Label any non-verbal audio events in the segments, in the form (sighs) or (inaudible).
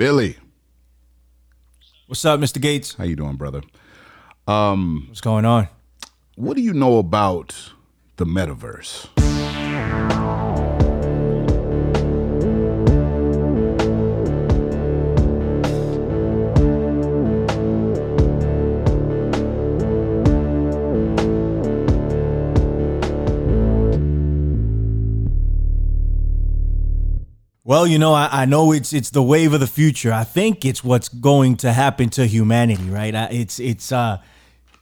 Billy, What's up, Mr. Gates? how you doing, brother? Um, What's going on? What do you know about the metaverse? Well, you know, I, I know it's it's the wave of the future. I think it's what's going to happen to humanity, right? It's it's uh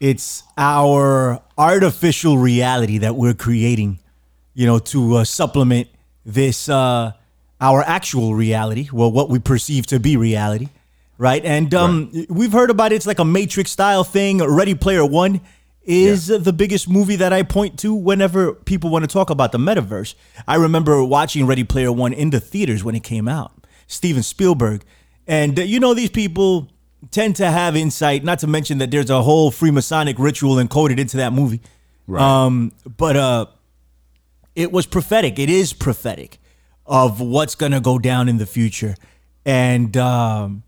it's our artificial reality that we're creating, you know, to uh, supplement this uh our actual reality, well what we perceive to be reality, right? And um we've heard about it, it's like a matrix style thing. Ready Player 1 is the biggest movie that I point to whenever people want to talk about the metaverse. I remember watching Ready Player One in the theaters when it came out. Steven Spielberg, and uh, you know these people tend to have insight. Not to mention that there's a whole Freemasonic ritual encoded into that movie. Right. Um, but uh, it was prophetic. It is prophetic of what's gonna go down in the future, and um,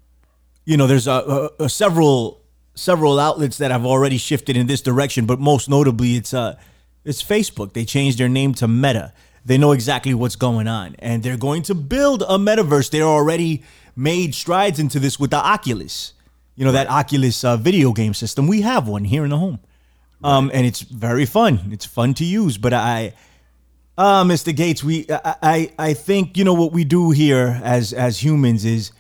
you know, there's a, a, a several several outlets that have already shifted in this direction, but most notably, it's uh, it's Facebook. They changed their name to Meta. They know exactly what's going on, and they're going to build a metaverse. They're already made strides into this with the Oculus. You know that Oculus uh, video game system. We have one here in the home, um, and it's very fun. It's fun to use. But I, uh, Mr. Gates, we I, I I think you know what we do here as as humans is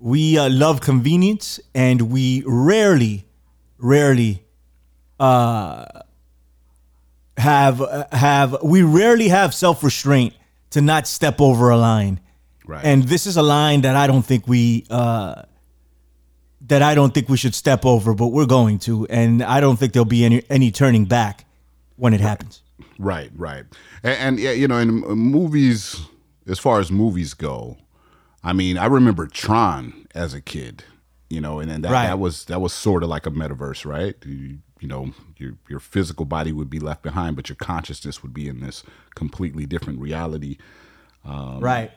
we uh, love convenience and we rarely, rarely uh, have uh, have we rarely have self restraint to not step over a line. Right. And this is a line that I don't think we uh, that I don't think we should step over, but we're going to, and I don't think there'll be any any turning back when it happens. Right, right, and, and yeah, you know, in movies, as far as movies go, I mean, I remember Tron as a kid, you know, and then that, Right. that was that was sort of like a metaverse, right? You, you know, your your physical body would be left behind, but your consciousness would be in this completely different reality. right.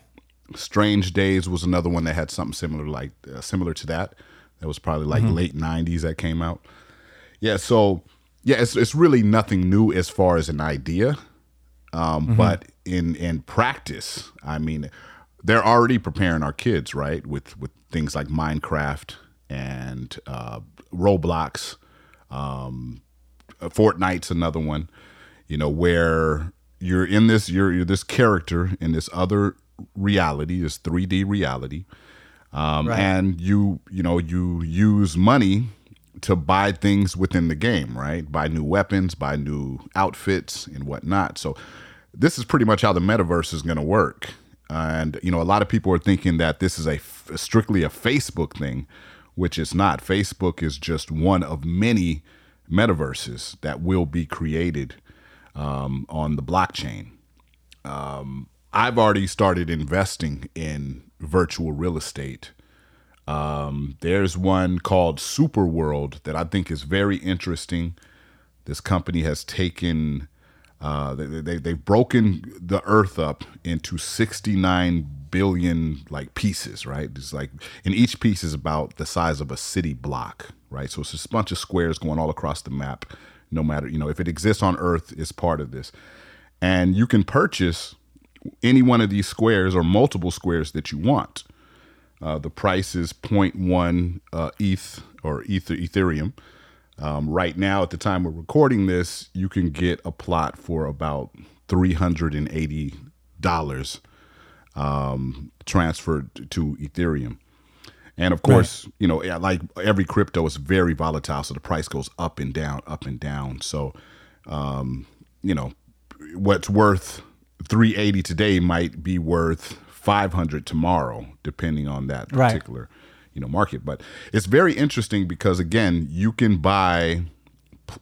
Strange Days was another one that had something similar, like uh, similar to that. That was probably like late '90s that came out. Yeah, so yeah, it's it's really nothing new as far as an idea, um, but in in practice, I mean, they're already preparing our kids, right, with with things like Minecraft and uh, Roblox. Um, Fortnite's another one, you know, where you're in this you're you're this character in this other reality, this 3D reality, um, Right. and you you know you use money to buy things within the game, right? Buy new weapons, buy new outfits, and whatnot. So this is pretty much how the metaverse is going to work. And you know, a lot of people are thinking that this is a f- strictly a Facebook thing, which is not. Facebook is just one of many metaverses that will be created um, on the blockchain. Um, I've already started investing in virtual real estate. Um, there's one called Super World that I think is very interesting. This company has taken, uh, they, they, they've broken the earth up into 69 billion like pieces, right? It's like, and each piece is about the size of a city block, right? So it's just a bunch of squares going all across the map. No matter, you know, if it exists on Earth, it's part of this. And you can purchase any one of these squares or multiple squares that you want. Uh, the price is 0.1 uh, ETH or ether, Ethereum. Um, right now, at the time we're recording this, you can get a plot for about $380 um, transferred to Ethereum. And of course, you know, like every crypto is very volatile, so the price goes up and down, up and down. So, um, you know, what's worth 380 today might be worth 500 tomorrow, depending on that Right. You know, market. But it's very interesting because again, you can buy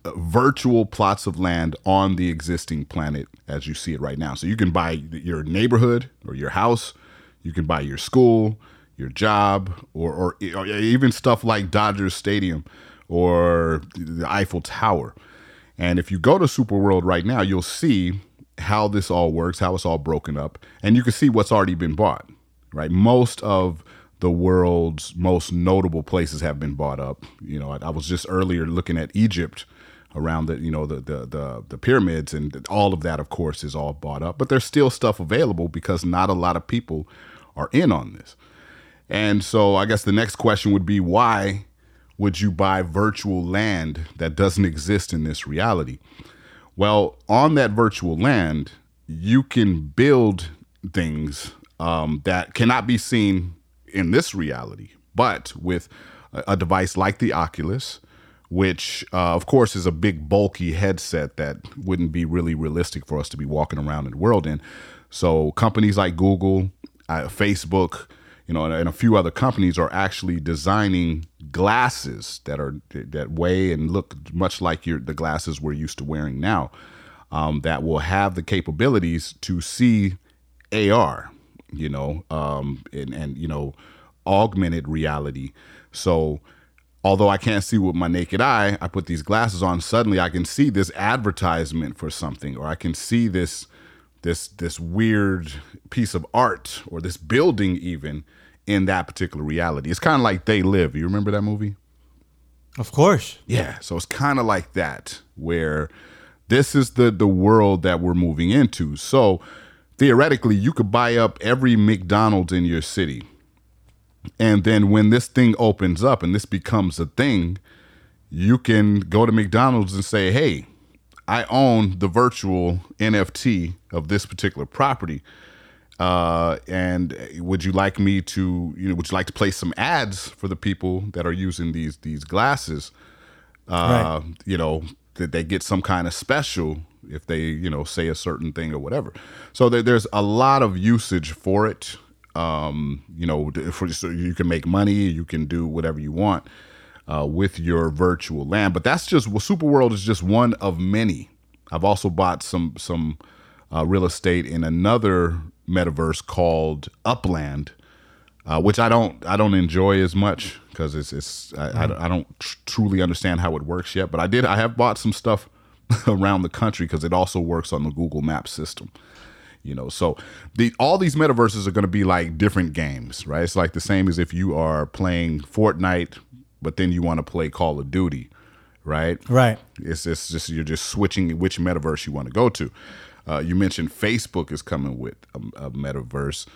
uh, virtual plots of land on the existing planet as you see it right now. So you can buy your neighborhood or your house, you can buy your school, your job, or, or, or even stuff like Dodgers Stadium or the Eiffel Tower. And if you go to Superworld right now, you'll see how this all works, how it's all broken up, and you can see what's already been bought. Right, most of the world's most notable places have been bought up. You know, I, I was just earlier looking at Egypt around the you know the, the the the pyramids and all of that of course is all bought up but there's still stuff available because not a lot of people are in on this and so i guess the next question would be why would you buy virtual land that doesn't exist in this reality well on that virtual land you can build things um, that cannot be seen in this reality but with a, device like the oculus which uh, of course is a big bulky headset that wouldn't be really realistic for us to be walking around in the world in. So companies like Google, uh, Facebook, you know, and, and, a few other companies are actually designing glasses that are that weigh and look much like your the glasses we're used to wearing now, um, that will have the capabilities to see AR, you know, um, and and you know, augmented reality. So although I can't see with my naked eye, I put these glasses on. Suddenly, I can see this advertisement for something, or I can see this this this weird piece of art or this building even in that particular reality. It's kind of like They Live. You remember that movie? Of course. Yeah. So it's kind of like that, where this is the the world that we're moving into. So theoretically, you could buy up every McDonald's in your city and then when this thing opens up and this becomes a thing, you can go to McDonald's and say, hey, I own the virtual NFT of this particular property. Uh, and would you like me to, you know, would you like to place some ads for the people that are using these these glasses? Uh, right. You know, that they get some kind of special if they, you know, say a certain thing or whatever. So there, there's a lot of usage for it um, you know, for, so you can make money, you can do whatever you want uh, with your virtual land. But that's just well, Super World is just one of many. I've also bought some some uh, real estate in another metaverse called Upland, uh, which I don't I don't enjoy as much because it's it's I, mm. I, I don't tr- truly understand how it works yet. But I did I have bought some stuff (laughs) around the country because it also works on the Google Maps system you know? So the all these metaverses are going to be like different games right? It's like the same as if you are playing fortnite but then you want to play call of duty right? Right. It's, it's just you're just switching which metaverse you want to go to. Uh, you mentioned facebook is coming with a, a, metaverse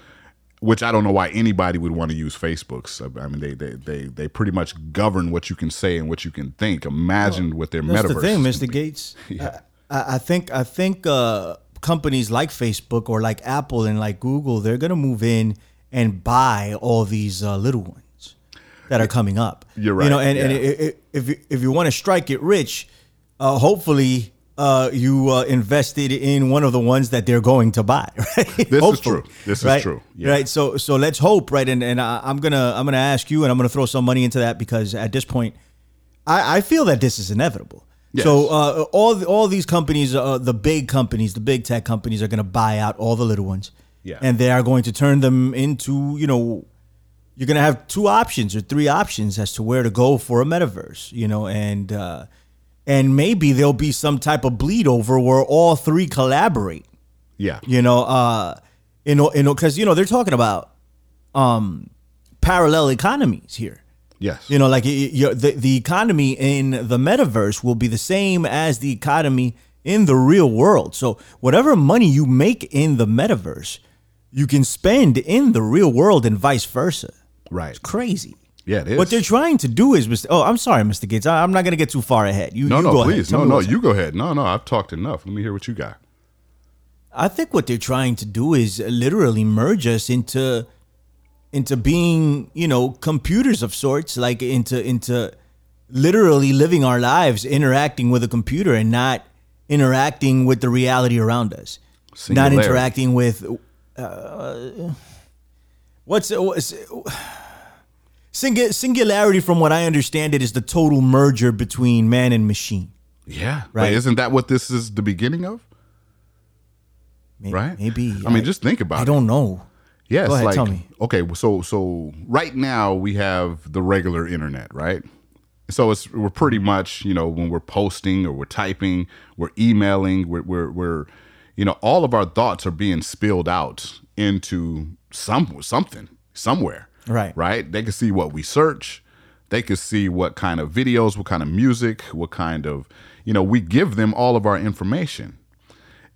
which I don't know why anybody would want to use Facebooks. I mean, they they they, they pretty much govern what you can say and what you can think. Imagine well, with their that's metaverse. the thing, Mr. Gates. (laughs) yeah. I, I think I think uh, companies like Facebook or like Apple and like Google, they're going to move in and buy all these uh, little ones that are coming up. You're right. You know, and, yeah. and it, it, if you, if you want to strike it rich, uh, hopefully uh, you uh, invested in one of the ones that they're going to buy. (laughs) Right? This is true. This right? is true. Yeah. Right. So so let's hope. Right. And and I, I'm gonna I'm gonna ask you, and I'm gonna throw some money into that because at this point, I, I feel that this is inevitable. Yes. So uh, all all these companies, uh, the big companies, the big tech companies, are going to buy out all the little ones. Yeah. And they are going to turn them into, you know, you're going to have two options or three options as to where to go for a metaverse, you know, and uh, and maybe there'll be some type of bleed over where all three collaborate. Yeah. You know, uh, you know, you know, because you know they're talking about um parallel economies here. Yes. You know, like the the economy in the metaverse will be the same as the economy in the real world. So whatever money you make in the metaverse, you can spend in the real world and vice versa. Right. It's crazy. Yeah, it is. What they're trying to do is, Mr. Oh, I'm sorry, Mr. Gates. I, am not going to get too far ahead. You, no, you no, go please, no, no, you go ahead. No, no, I've talked enough. Let me hear what you got. I think what they're trying to do is literally merge us into into being, you know, computers of sorts, like into into literally living our lives interacting with a computer and not interacting with the reality around us. Singularity. Not interacting with uh, what's, what's singularity from what I understand it is the total merger between man and machine. Yeah. Right. But isn't that what this is the beginning of? Maybe, right? Maybe. I, I mean, just think about I it. I don't know. Yes, Go ahead, like tell me. okay, so so right now we have the regular internet, right? So it's we're pretty much you know when we're posting or we're typing, we're emailing, we're we're, we're you know all of our thoughts are being spilled out into some something somewhere. Right. Right? They can see what we search. They can see what kind of videos, what kind of music, what kind of, you know, we give them all of our information.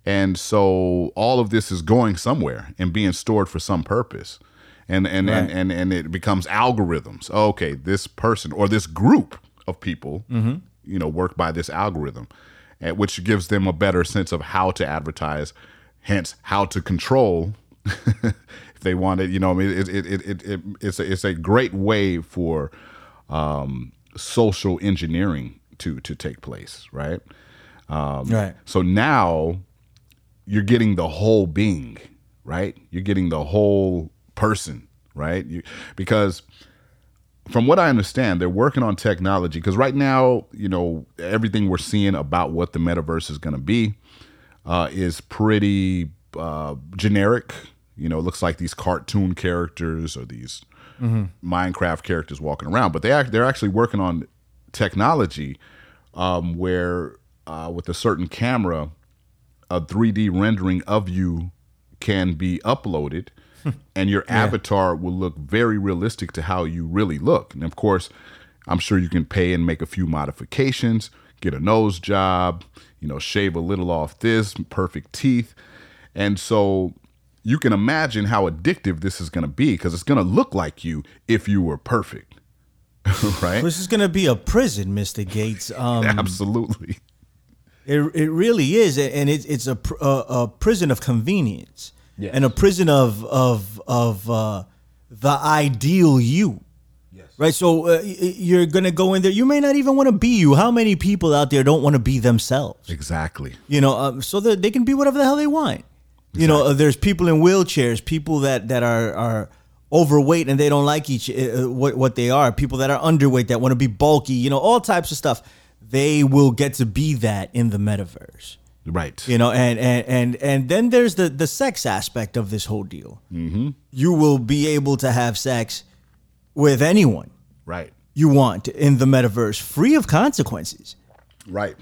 And so all of this is going somewhere and being stored for some purpose. And and, Right. and, and and it becomes algorithms. Okay, this person or this group of people, mm-hmm. you know, work by this algorithm, eh, which gives them a better sense of how to advertise, hence how to control (laughs) they want it. You know, I mean, it, it, it, it, it it's a, it's a great way for um, social engineering to to take place, right? right. So now you're getting the whole being, right? You're getting the whole person, right? You, because from what I understand, they're working on technology because right now, you know, everything we're seeing about what the metaverse is going to be uh, is pretty uh, generic. You know, it looks like these cartoon characters or these Minecraft characters walking around, but they act, they're actually working on technology um, where uh, with a certain camera, a 3D rendering of you can be uploaded, (laughs) and your avatar will look very realistic to how you really look. And of course, I'm sure you can pay and make a few modifications, get a nose job, you know, shave a little off this, perfect teeth. And so you can imagine how addictive this is going to be because it's going to look like you if you were perfect. (laughs) right? This is going to be a prison, Mr. Gates. (laughs) Um, Absolutely. It, it really is, and it, it's a, pr- a a prison of convenience, Yes. and a prison of of of uh, the ideal you. Yes. Right, so uh, you're gonna go in there. You may not even want to be you. How many people out there don't want to be themselves? Exactly. You know, um, so that they can be whatever the hell they want. You know, uh, there's people in wheelchairs, people that that are are overweight and they don't like each uh, what what they are. People that are underweight that want to be bulky. You know, all types of stuff. They will get to be that in the metaverse. Right. You know, and and and and then there's the the sex aspect of this whole deal. Mm-hmm. You will be able to have sex with anyone Right. you want in the metaverse, free of consequences. Right.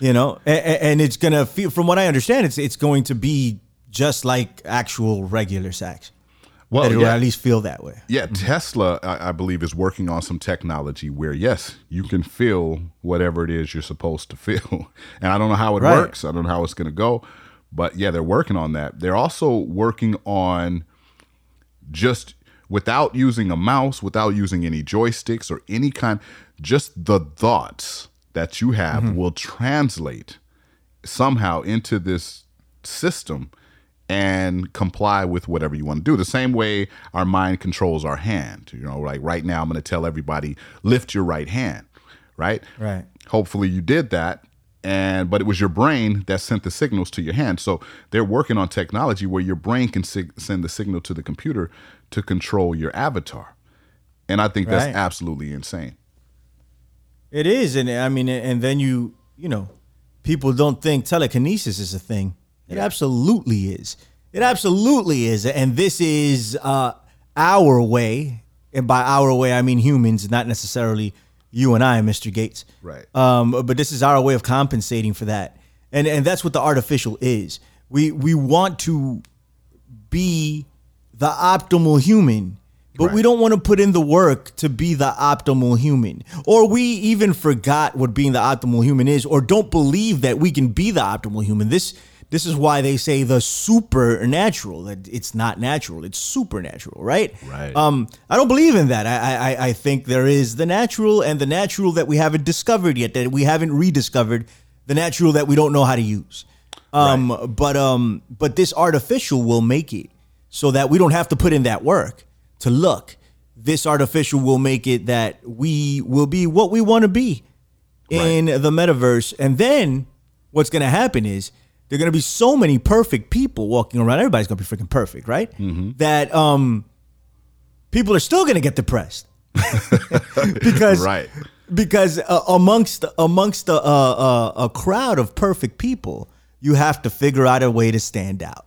You know, and, and it's gonna feel, from what I understand, it's it's going to be just like actual regular sex. Well, It will yeah. at least feel that way. Yeah, mm-hmm. Tesla, I, I believe, is working on some technology where, yes, you can feel whatever it is you're supposed to feel. (laughs) And I don't know how it Right. works. I don't know how it's going to go. But yeah, they're working on that. They're also working on just without using a mouse, without using any joysticks or any kind, just the thoughts that you have mm-hmm. will translate somehow into this system and comply with whatever you want to do. The same way our mind controls our hand. You know, like right now, I'm going to tell everybody lift your right hand, right? Right. Hopefully, you did that. And but it was your brain that sent the signals to your hand. So they're working on technology where your brain can sig- send the signal to the computer to control your avatar. And I think that's Right. absolutely insane. It is, and I mean, and then you, you know, people don't think telekinesis is a thing. It absolutely is. It absolutely is, and this is uh, our way, and by our way I mean humans, not necessarily you and I, Mr. Gates. Right. Um, but this is our way of compensating for that, and and that's what the artificial is. We we want to be the optimal human, but we don't want to put in the work to be the optimal human. Or we even forgot what being the optimal human is, or don't believe that we can be the optimal human. This this is why they say the supernatural. That it's not natural, it's supernatural, right? Right. Um, I don't believe in that. I, I I think there is the natural and the natural that we haven't discovered yet, that we haven't rediscovered, the natural that we don't know how to use. Um, but um, but this artificial will make it so that we don't have to put in that work to look. This artificial will make it that we will be what we want to be in the metaverse, and then what's going to happen is there are going to be so many perfect people walking around. Everybody's going to be freaking perfect, right? That um, people are still going to get depressed (laughs) because Right. because uh, amongst amongst a, a, a crowd of perfect people, you have to figure out a way to stand out.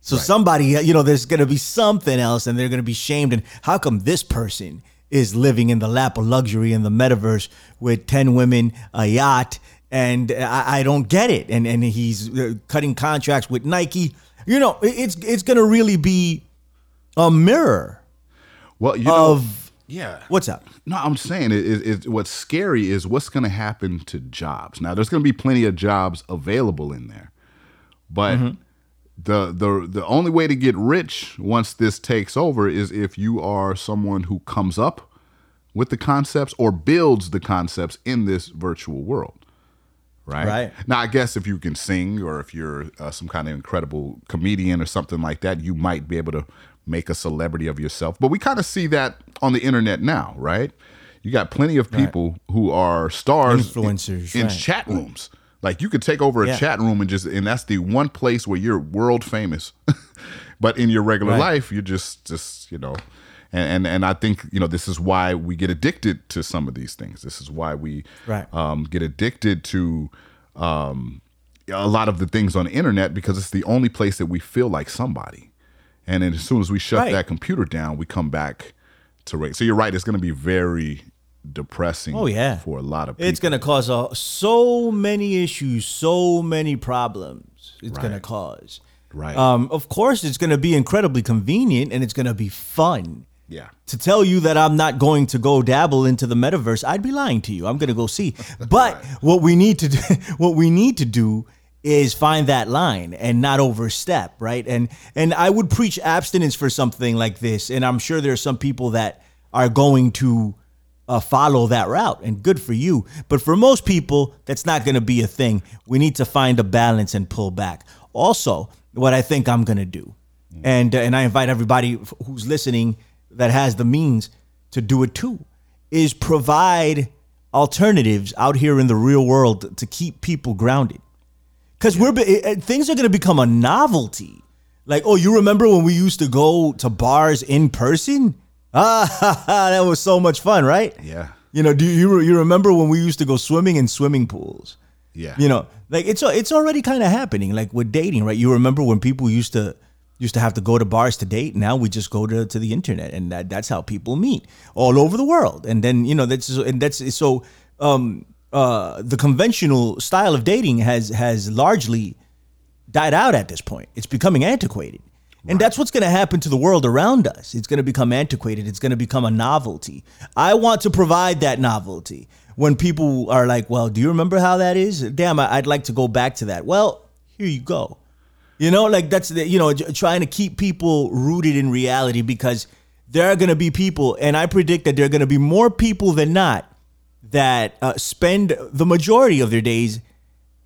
So somebody, you know, there's going to be something else, and they're going to be shamed. And how come this person is living in the lap of luxury in the metaverse with ten women, a yacht, and I, I don't get it. And and he's uh, cutting contracts with Nike. You know, it's it's going to really be a mirror Well, you know, yeah. what's up? No, I'm saying it, it, it, what's scary is what's going to happen to jobs. Now, there's going to be plenty of jobs available in there, but the the the only way to get rich once this takes over is if you are someone who comes up with the concepts or builds the concepts in this virtual world. Right. Right. Now, I guess if you can sing or if you're uh, some kind of incredible comedian or something like that, you might be able to make a celebrity of yourself. But we kind of see that on the internet now, right? You got plenty of people who are stars in- Influencers, in, right. chat rooms. Like you could take over a Yeah. chat room and just and that's the one place where you're world famous. (laughs) but in your regular Right. life, you're just just, you know, and, and and I think, you know, this is why we get addicted to some of these things. This is why we Right. um, get addicted to um, a lot of the things on the internet because it's the only place that we feel like somebody. And then as soon as we shut Right. that computer down, we come back to rate. So you're right; it's going to be very depressing. Oh, yeah. for a lot of people. It's gonna cause a, so many issues, so many problems. It's gonna cause. Right. Um, of course, it's gonna be incredibly convenient and it's gonna be fun. Yeah. To tell you that I'm not going to go dabble into the metaverse, I'd be lying to you. I'm going to go see. (laughs) But what we need to do, (laughs) what we need to do is find that line and not overstep, right? And and I would preach abstinence for something like this, and I'm sure there are some people that are going to uh, follow that route, and good for you. But for most people, that's not going to be a thing. We need to find a balance and pull back. Also, what I think I'm going to do, and uh, and I invite everybody who's listening that has the means to do it too, is provide alternatives out here in the real world to keep people grounded. Because we're uh, things are going to become a novelty. Like, oh, you remember when we used to go to bars in person? Ah, (laughs) that was so much fun, right? Yeah. You know, do you you remember when we used to go swimming in swimming pools? Yeah. You know, like it's it's already kind of happening. Like with dating, right? You remember when people used to used to have to go to bars to date? Now we just go to, to the internet, and that, that's how people meet all over the world. And then you know that's and that's so. Um, uh, the conventional style of dating has has largely died out at this point. It's becoming antiquated. And that's what's going to happen to the world around us. It's going to become antiquated. It's going to become a novelty. I want to provide that novelty. When people are like, well, do you remember how that is? Damn, I'd like to go back to that. Well, here you go. You know, like that's, the, you know, trying to keep people rooted in reality because there are going to be people, and I predict that there are going to be more people than not that uh, spend the majority of their days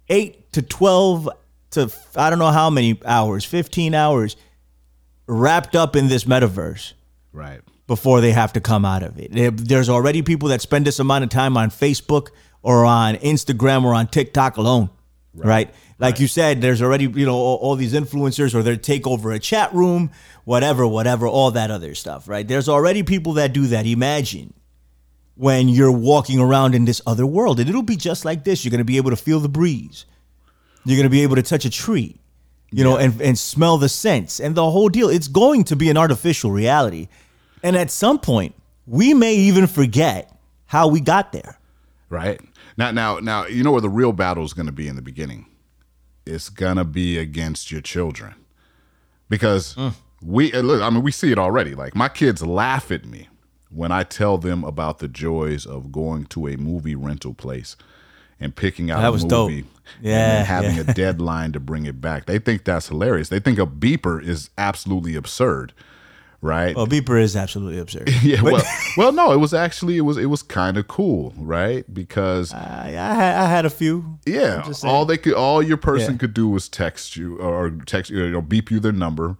eight to 12 to I don't know how many hours, 15 hours wrapped up in this metaverse Right. before they have to come out of it. There's already people that spend this amount of time on Facebook or on Instagram or on TikTok alone, right? Like you said, there's already you know all, all these influencers or they take over a chat room, whatever, whatever, all that other stuff, right? There's already people that do that. Imagine when you're walking around in this other world, and it'll be just like this. You're gonna be able to feel the breeze. You're gonna be able to touch a tree, you know, and and smell the scents and the whole deal. It's going to be an artificial reality, and at some point, we may even forget how we got there. Right. Now, now, now, you know where the real battle is going to be in the beginning. It's going to be against your children, because we uh, look. I mean, we see it already. Like my kids laugh at me when I tell them about the joys of going to a movie rental place and picking out That a was dope. movie. Yeah, and having yeah. a (laughs) deadline to bring it back. They think that's hilarious. They think a beeper is absolutely absurd, right? Well, beeper is absolutely absurd. (laughs) yeah. Well, (laughs) well, no, it was actually it was it was kind of cool, right? Because I, I, had, I had a few. yeah, I'm just saying. all they could, all your person Yeah. could do was text you or text you or beep you their number.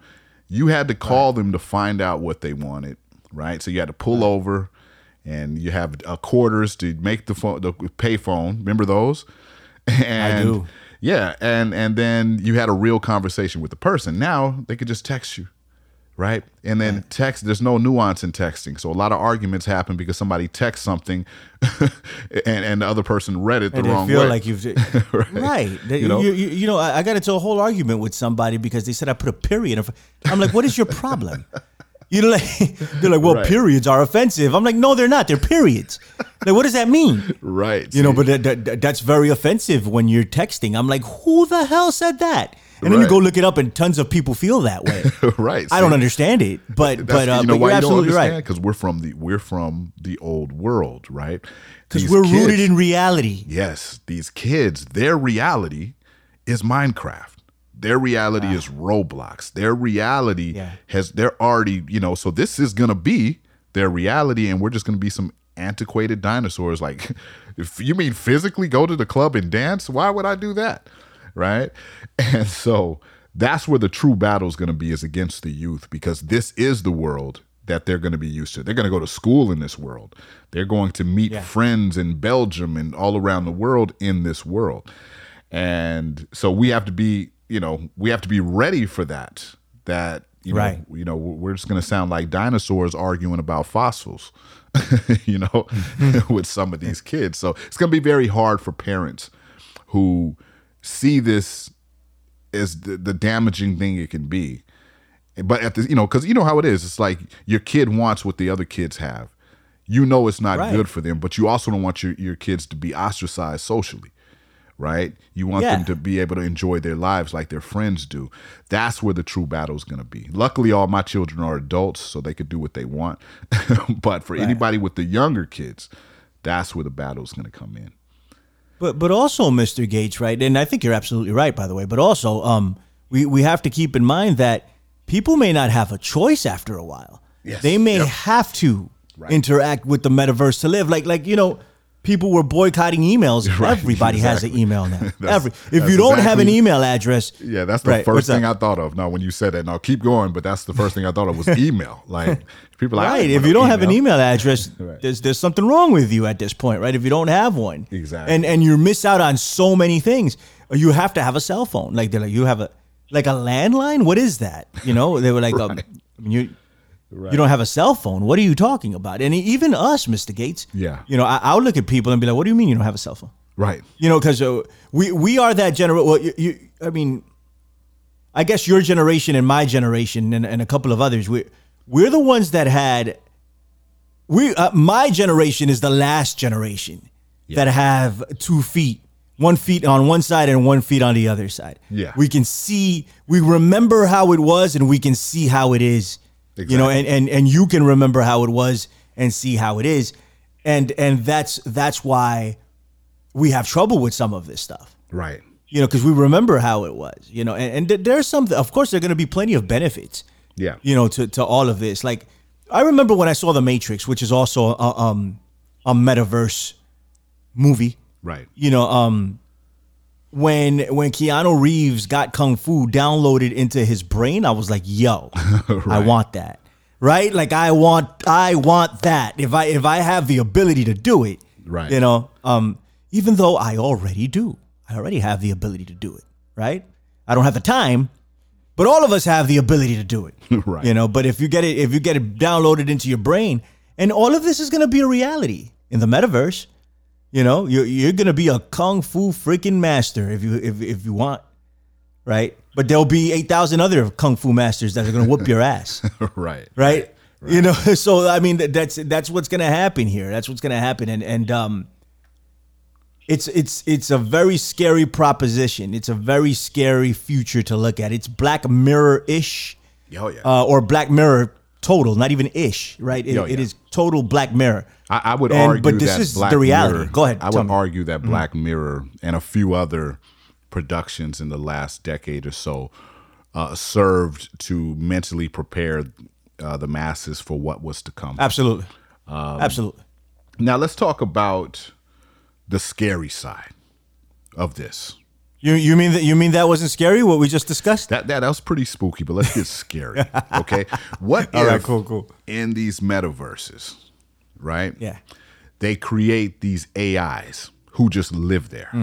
You had to call them to find out what they wanted, right? So you had to pull over, and you have uh, quarters to make the phone, the pay phone. Remember those? And do. yeah, and and then you had a real conversation with the person. Now they could just text you, right? And then text. There's no nuance in texting, so a lot of arguments happen because somebody texts something, (laughs) and and the other person read it the And wrong feel way. like you've (laughs) right. They- You know? you, you, you know, I, I got into a whole argument with somebody because they said I put a period. in I'm like, what is your problem? You know, like (laughs) they're like, well, Right. periods are offensive. I'm like, no, they're not. They're periods. Like, what does that mean? right? You know, but that, that, that's very offensive when you're texting. I'm like, who the hell said that? And then you go look it up, and tons of people feel that way. (laughs) right. I don't understand it, but but uh, you know but why you're you don't absolutely understand? right Because we're from the we're from the old world, right? because we're kids- rooted in reality. Yes, these kids, their reality is Minecraft. Their reality is Roblox. Their reality Yeah. has they're already, you know, so this is gonna be their reality, and we're just gonna be some antiquated dinosaurs. Like, (laughs) if you mean physically go to the club and dance, why would I do that? Right? (laughs) And so that's where the true battle is gonna be is against the youth, because this is the world that they're going to be used to. They're going to go to school in this world. They're going to meet Yeah. friends in Belgium and all around the world in this world. And so we have to be, you know, we have to be ready for that. That you know, you know, we're just going to sound like dinosaurs arguing about fossils, (laughs) you know, (laughs) with some of these kids. So it's going to be very hard for parents who see this as the, the damaging thing it can be. But at the, you know, because you know how it is. It's like your kid wants what the other kids have. You know it's not Right. good for them, but you also don't want your, your kids to be ostracized socially, right? You want Yeah. them to be able to enjoy their lives like their friends do. That's where the true battle is going to be. Luckily, all my children are adults, so they could do what they want. (laughs) but for anybody with the younger kids, that's where the battle is going to come in. But but also, Mr. Gates, right? And I think you're absolutely right, by the way. But also, um, we we have to keep in mind that people may not have a choice after a while. Yes. They may Yep. have to Right. interact with the metaverse to live. Like like you know. People were boycotting emails. (laughs) Right, Everybody has an email now. (laughs) Every if you don't have an email address, Yeah, that's the Right, first thing up? I thought of. No, when you said that, now keep going, but that's the first thing I thought of was (laughs) email. Like people, are like, Right. If you don't have an email address, Right. there's there's something wrong with you at this point, right? If you don't have one, Exactly. and and you miss out on so many things. You have to have a cell phone. Like they're like you have a like a landline. What is that? You know, they were like, um, Right. you you don't have a cell phone. What are you talking about? And even us, Mr. Gates. Yeah. You know, I, I'll look at people and be like, what do you mean you don't have a cell phone? Right. You know, because uh, we we are that generation. Well, you, you, I mean, I guess your generation and my generation and, and a couple of others. We we're the ones that had. We uh, my generation is the last generation that have two feet, one feet on one side and one feet on the other side. Yeah. we can see, we remember how it was, and we can see how it is. You know, and, and and you can remember how it was and see how it is, and and that's that's why we have trouble with some of this stuff Right. you know because we remember how it was you know and, and there's some of course there are going to be plenty of benefits Yeah. you know to, to all of this like i remember when i saw the matrix which is also a, um, a metaverse movie Right. you know um when when keanu reeves got kung fu downloaded into his brain i was like yo (laughs) i want that. Right? Like i want i want that. If i if i have the ability to do it Right. you know um even though i already do. I already have the ability to do it. Right? I don't have the time but all of us have the ability to do it. (laughs) Right. you know but if you get it if you get it downloaded into your brain and all of this is going to be a reality in the metaverse you know you're, you're going to be a kung fu freaking master if you if, if you want right but there'll be 8000 other kung fu masters that are going to whoop your (laughs) ass right. right? You know, (laughs) so I mean that's that's what's gonna happen here. That's what's gonna happen, and and um, it's it's it's a very scary proposition. It's a very scary future to look at. It's Black Mirror ish, Oh yeah. uh, or Black Mirror total, not even ish, right? It, it yeah. is total Black Mirror. I, I would And- argue but this that is Black the reality. Mirror- Go ahead, I would me. Mm-hmm. argue that Black Mirror and a few other productions in the last decade or so uh, served to mentally prepare uh, the masses for what was to come. Absolutely, Um, absolutely. Now let's talk about the scary side of this. You you mean that you mean that wasn't scary? What we just discussed? That that, that was pretty spooky, but let's get scary. (laughs) Okay, what All if right, cool, cool. in these metaverses, right? Yeah. they create these AIs who just live there, Hmm.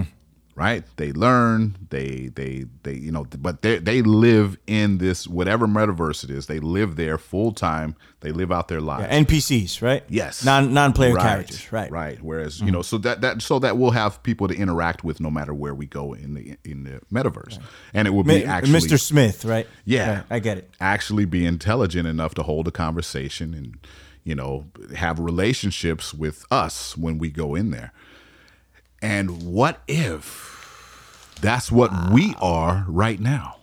right? They learn, they they they you know, but they they live in this whatever metaverse it is. They live there full time. They live out their lives. NPCs, right? Yes. Non non player Right, characters, right? Mm-hmm. Right. Whereas, you know, so that that so that we'll have people to interact with no matter where we go in the in the metaverse. And it will be actually Mr. Smith, right? Yeah. Right, I get it. Actually be intelligent enough to hold a conversation and, you know, have relationships with us when we go in there. And what if that's what we are right now?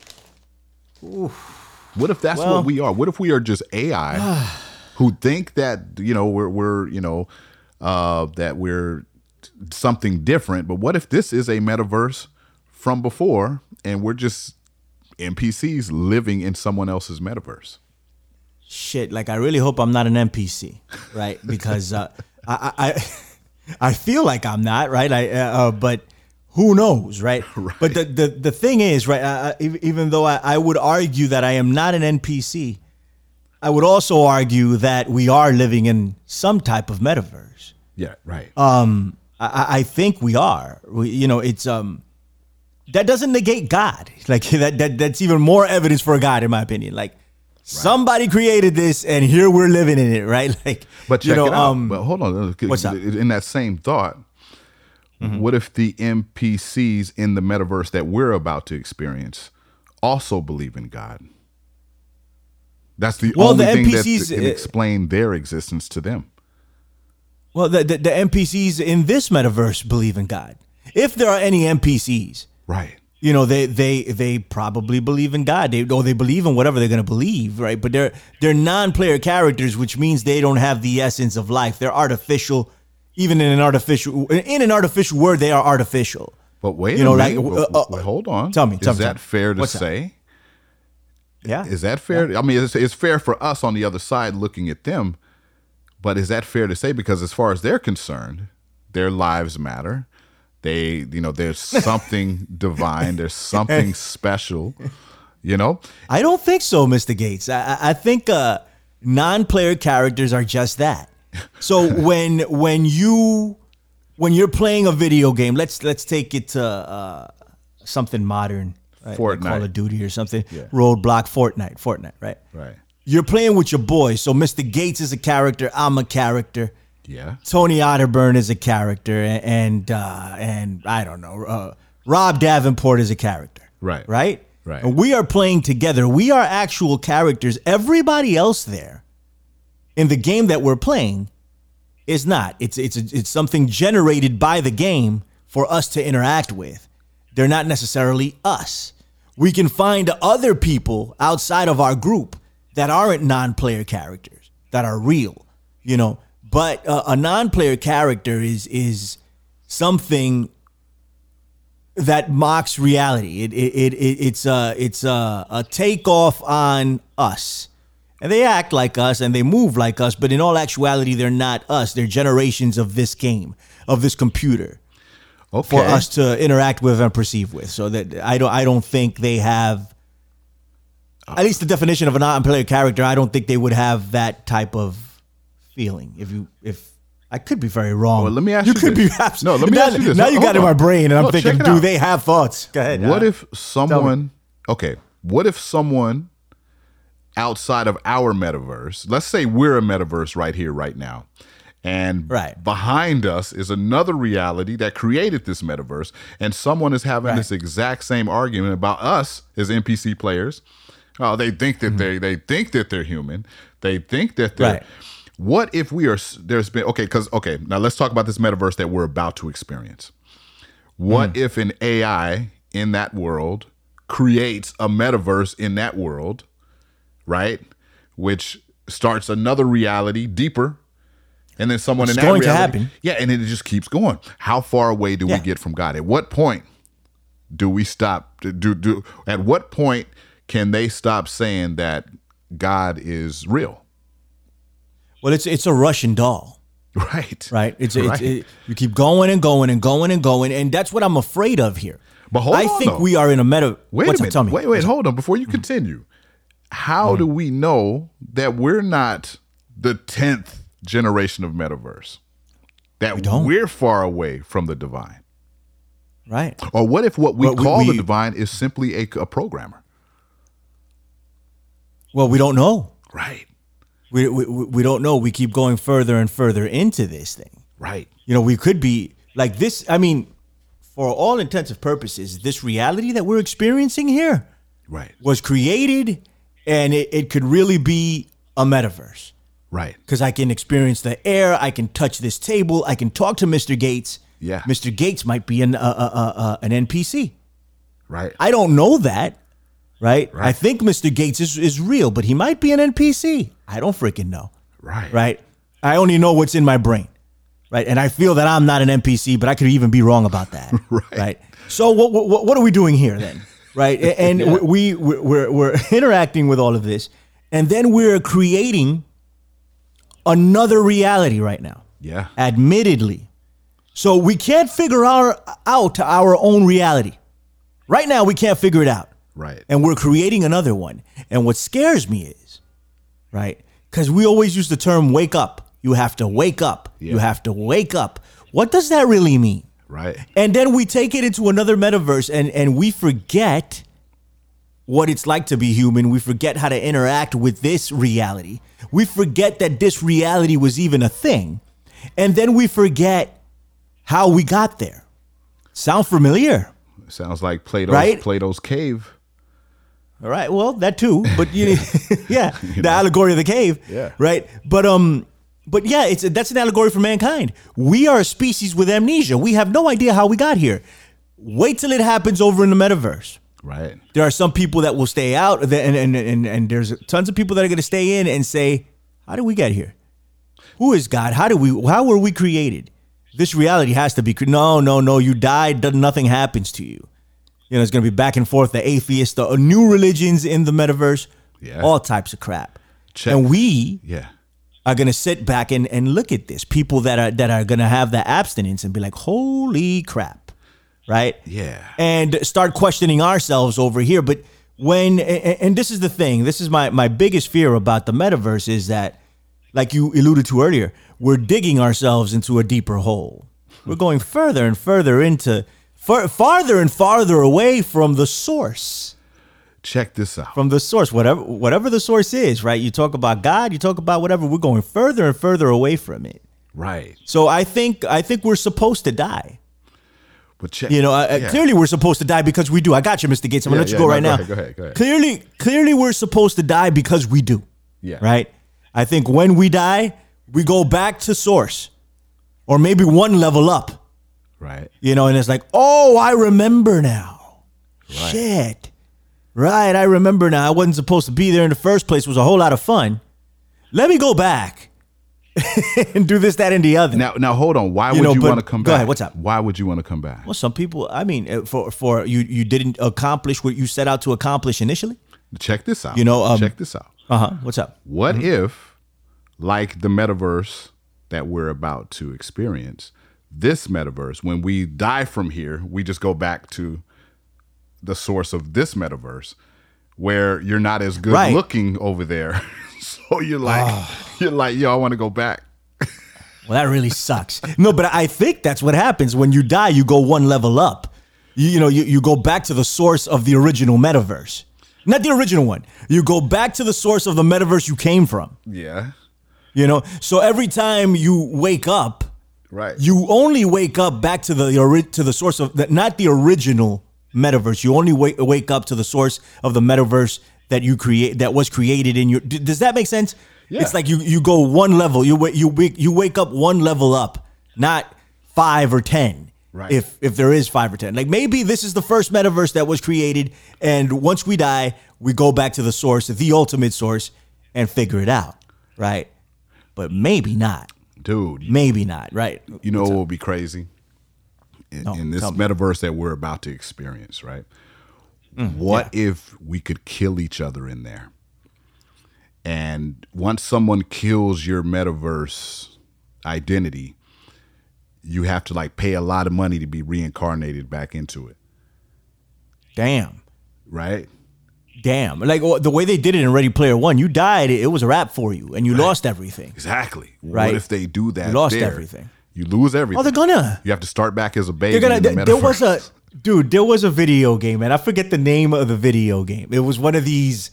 What if that's Well- what we are? What if we are just AI (sighs) who think that you know we're we're you know uh, that we're something different? But what if this is a metaverse from before, and we're just NPCs living in someone else's metaverse? Shit like i really hope i'm not an npc right? (laughs) Because uh, I, I i feel like i'm not right? I uh, uh, but who knows right? (laughs) but the, the the thing is right uh, uh, even though I, I would argue that i am not an npc i would also argue that we are living in some type of metaverse. Yeah, right. um i, I think we are. We, you know it's um that doesn't negate god. Like (laughs) that, that that's even more evidence for god in my opinion. Like Somebody created this, and here we're living in it, right? (laughs) Like, But you know, it out. um, but hold on. what's up? Mm-hmm. In that same thought, what if the NPCs in the metaverse that we're about to experience also believe in God? That's the Well, only the thing NPCs, that can uh, explain their existence to them. Well, the, the the NPCs in this metaverse believe in God. If there are any NPCs, Right. You know, they they they probably believe in God. They or they believe in whatever they're going to believe, right? But they're they're non-player characters, which means they don't have the essence of life. They're artificial. Even in an artificial in an artificial word, they are artificial. But wait You a know, minute. like, uh, uh, hold on. tell me, Is tell me, that me. fair to What's that? say? Yeah. Is that fair? I mean, it's, it's fair for us on the other side looking at them, but is that fair to say? Because as far as they're concerned, their lives matter. They, you know, there's something (laughs) divine. There's something (laughs) special. You know, I don't think so, Mr. Gates. I, I- think uh, non-player characters are just that. So (laughs) when when you when you're playing a video game, let's let's take it to uh, something modern, right? like Call of Duty or something. Roblox, Fortnite, Fortnite, right? right? You're playing with your boys. So Mr. Gates is a character. I'm a character. Yeah, Tony Otterburn is a character, and uh, and I don't know, uh, Rob Davenport is a character. Right. Right. Right. And we are playing together. We are actual characters. Everybody else there in the game that we're playing is not. It's it's it's something generated by the game for us to interact with. They're not necessarily us. We can find other people outside of our group that aren't non-player characters that are real, you know. But uh, a non-player character is is something that mocks reality. It, it, it, it it's a it's a, a takeoff on us, and they act like us and they move like us. But in all actuality, they're not us. They're generations of this game, of this computer, okay. for us to interact with and perceive with. So that I don't I don't think they have. At least the definition of a non-player character, I don't think they would have that type of feeling. If you if I could be very wrong. Well, let me ask you you could this. be abs- No, let me now, ask you this. Now you Hold got it in my brain, and I'm No, thinking, do out. they have thoughts? Go ahead. What if someone? Okay. What if someone outside of our metaverse? Let's say we're a metaverse right here, right now, and Right. behind us is another reality that created this metaverse, and someone is having Right. this exact same argument about us as NPC players. Oh, they think that mm-hmm. they they think that they're human. They think that they're. Right. What if we are? There's been okay, because okay. Now let's talk about this metaverse that we're about to experience. What Hmm. if an AI in that world creates a metaverse in that world, right? Which starts another reality deeper, and then someone It's in that going to happen. yeah, and it just keeps going. How far away do Yeah. we get from God? At what point do we stop? Do do? At what point can they stop saying that God is real? Well, it's it's a Russian doll, Right. right? It's, Right. it's it, you keep going and going and going and going, and that's what I'm afraid of here. But hold I on, think though. we are in a meta. Wait what's a minute. Tell me. Wait, wait, hold on. Before you continue, how do we know that we're not the tenth generation of metaverse? That we don't. are far away from the divine. Right. Or what if what we Well, we- call the divine is simply a, a programmer? Well, we don't know. Right. We, we we don't know. We keep going further and further into this thing. Right. You know, we could be like this. I mean, for all intents and purposes, this reality that we're experiencing here Right. was created, and it, it could really be a metaverse. Right. because I can experience the air. I can touch this table. I can talk to Mr. Gates. Yeah. Mr. Gates might be an uh, uh, uh, uh, an NPC. Right. I don't know that, right? I think Mr. Gates is, is real, but he might be an NPC. I don't freaking know. Right. Right? I only know what's in my brain. Right? And I feel that I'm not an NPC, but I could even be wrong about that. (laughs) Right. So what, what what are we doing here then? Right? And (laughs) we we we're, we're (laughs) interacting with all of this and then we're creating another reality right now Yeah. admittedly. So we can't figure our, out our own reality. Right now, we can't figure it out. Right. And we're creating another one. And what scares me is, right? Because we always use the term wake up. You have to wake up. You have to wake up. What does that really mean? Right. And then we take it into another metaverse and, and we forget what it's like to be human. We forget how to interact with this reality. We forget that this reality was even a thing. And then we forget how we got there. Sound familiar? Sounds like Plato's Right? Plato's cave. All right. Well, that too. But you, (laughs) (laughs) yeah, the allegory of the cave. Yeah. Right. But um, but yeah, it's that's an allegory for mankind. We are a species with amnesia. We have no idea how we got here. Wait till it happens over in the metaverse. Right. There are some people that will stay out, and and and, and there's tons of people that are going to stay in and say, "How did we get here? Who is God? How did we? How were we created? This reality has to be. No, no, no. You died. Nothing happens to you. You know, it's going to be back and forth. The atheists, the uh, new religions in the metaverse, Yeah. all types of crap. Check. And we Yeah. are going to sit back and, and look at this. People that are that are going to have the abstinence and be like, "Holy crap!" Right? Yeah. and start questioning ourselves over here. But when and, and this is the thing, this is my my biggest fear about the metaverse is that, like you alluded to earlier, we're digging ourselves into a deeper hole. We're going further and further into far, farther and farther away from the source. Check this out. From the source, whatever whatever the source is, right? You talk about God, you talk about whatever. We're going further and further away from it. Right. So I think I think we're supposed to die. But check. You know, Yeah. clearly we're supposed to die because we do. I got you, Mr. Gates. I'm gonna Yeah, let you yeah, go no, right go now. ahead, go ahead, go ahead. Clearly, clearly we're supposed to die because we do. Yeah. Right. I think when we die, we go back to source, or maybe one level up. Right. You know, and it's like, oh, I remember now. Shit. Right, I remember now. I wasn't supposed to be there in the first place. It was a whole lot of fun. Let me go back (laughs) and do this, that, and the other. Now, now hold on. Why You would know, you want to come go back? ahead, what's up? Why would you want to come back? Well, some people, I mean, uh, for for you, you didn't accomplish what you set out to accomplish initially. Check this out. You know, um, check this out. Uh huh. What's up? What Mm-hmm. if, like the metaverse that we're about to experience, this metaverse, when we die from here, we just go back to the source of this metaverse where you're not as good Right. looking over there. (laughs) so you're like, ah. you're like, yo, I want to go back. Well, that really sucks. No, but I think that's what happens when you die. You go one level up. You, you know, you, you go back to the source of the original metaverse, not the original one. You go back to the source of the metaverse you came from. Yeah. You know, so every time you wake up, Right. you only wake up back to the to the source of that, not the original metaverse. You only wake wake up to the source of the metaverse that you create that was created in your. Does that make sense? Yeah. It's like you you go one level. You you wake you wake up one level up, not five or ten. Right. If if there is five or ten, like maybe this is the first metaverse that was created, and once we die, we go back to the source, the ultimate source, and figure it out, right? But maybe not. Dude, you, Maybe not, right? you know what will be crazy? In, No, in this tell me. metaverse that we're about to experience, right? Mm, what if we could kill each other in there? And once someone kills your metaverse identity, you have to like pay a lot of money to be reincarnated back into it, Damn. right? Damn. Like oh, the way they did it in Ready Player One, you died, it was a wrap for you, and you lost everything. Exactly. Right. What if they do that? You lost there? everything. You lose everything. Oh, they're gonna. You have to start back as a baby. They're gonna. the There was a dude. There was a video game, and I forget the name of the video game. It was one of these.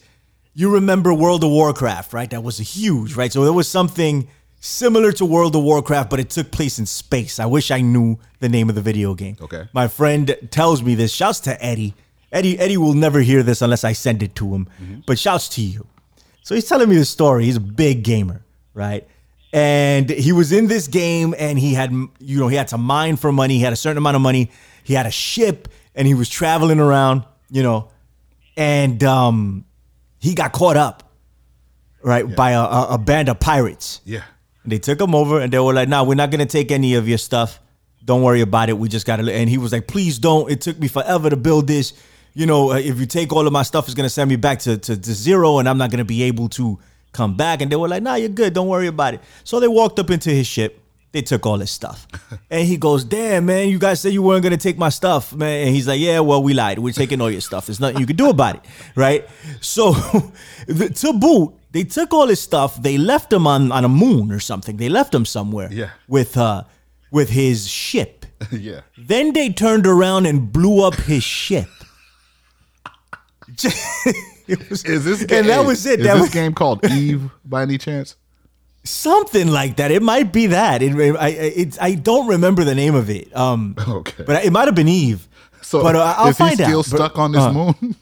You remember World of Warcraft, right? That was huge, right? So there was something similar to World of Warcraft, but it took place in space. I wish I knew the name of the video game. Okay. My friend tells me this. Shouts to Eddie. Eddie. Eddie will never hear this unless I send it to him. But shouts to you. So he's telling me the story. He's a big gamer, right? And he was in this game and he had, you know, he had to mine for money. He had a certain amount of money. He had a ship and he was traveling around, you know, and um, he got caught up, right, by a, a, a band of pirates. Yeah. They took him over and they were like, "Nah, we're not gonna take any of your stuff. Don't worry about it. We just gotta." And he was like, "Please don't. It took me forever to build this. You know, uh, if you take all of my stuff, it's gonna send me back to, to to zero, and I'm not gonna be able to come back." And they were like, "Nah, you're good. Don't worry about it." So they walked up into his ship. They took all his stuff, (laughs) and he goes, "Damn, man, you guys said you weren't gonna take my stuff, man." And he's like, "Yeah, well, we lied. We're taking all your stuff. There's nothing you can do about it, right?" So, (laughs) to boot, they took all his stuff. They left him on on a moon or something. They left him somewhere, Yeah. with uh, with his ship. (laughs) yeah. Then they turned around and blew up his ship. (laughs) Was- Is this and that was it. Is That this was game called (laughs) Eve by any chance? something like that. It might be that. It, I, it, I don't remember the name of it. Um, (laughs) Okay. but it might have been Eve. So but uh, I'll is find he still out. But- stuck on this uh, moon?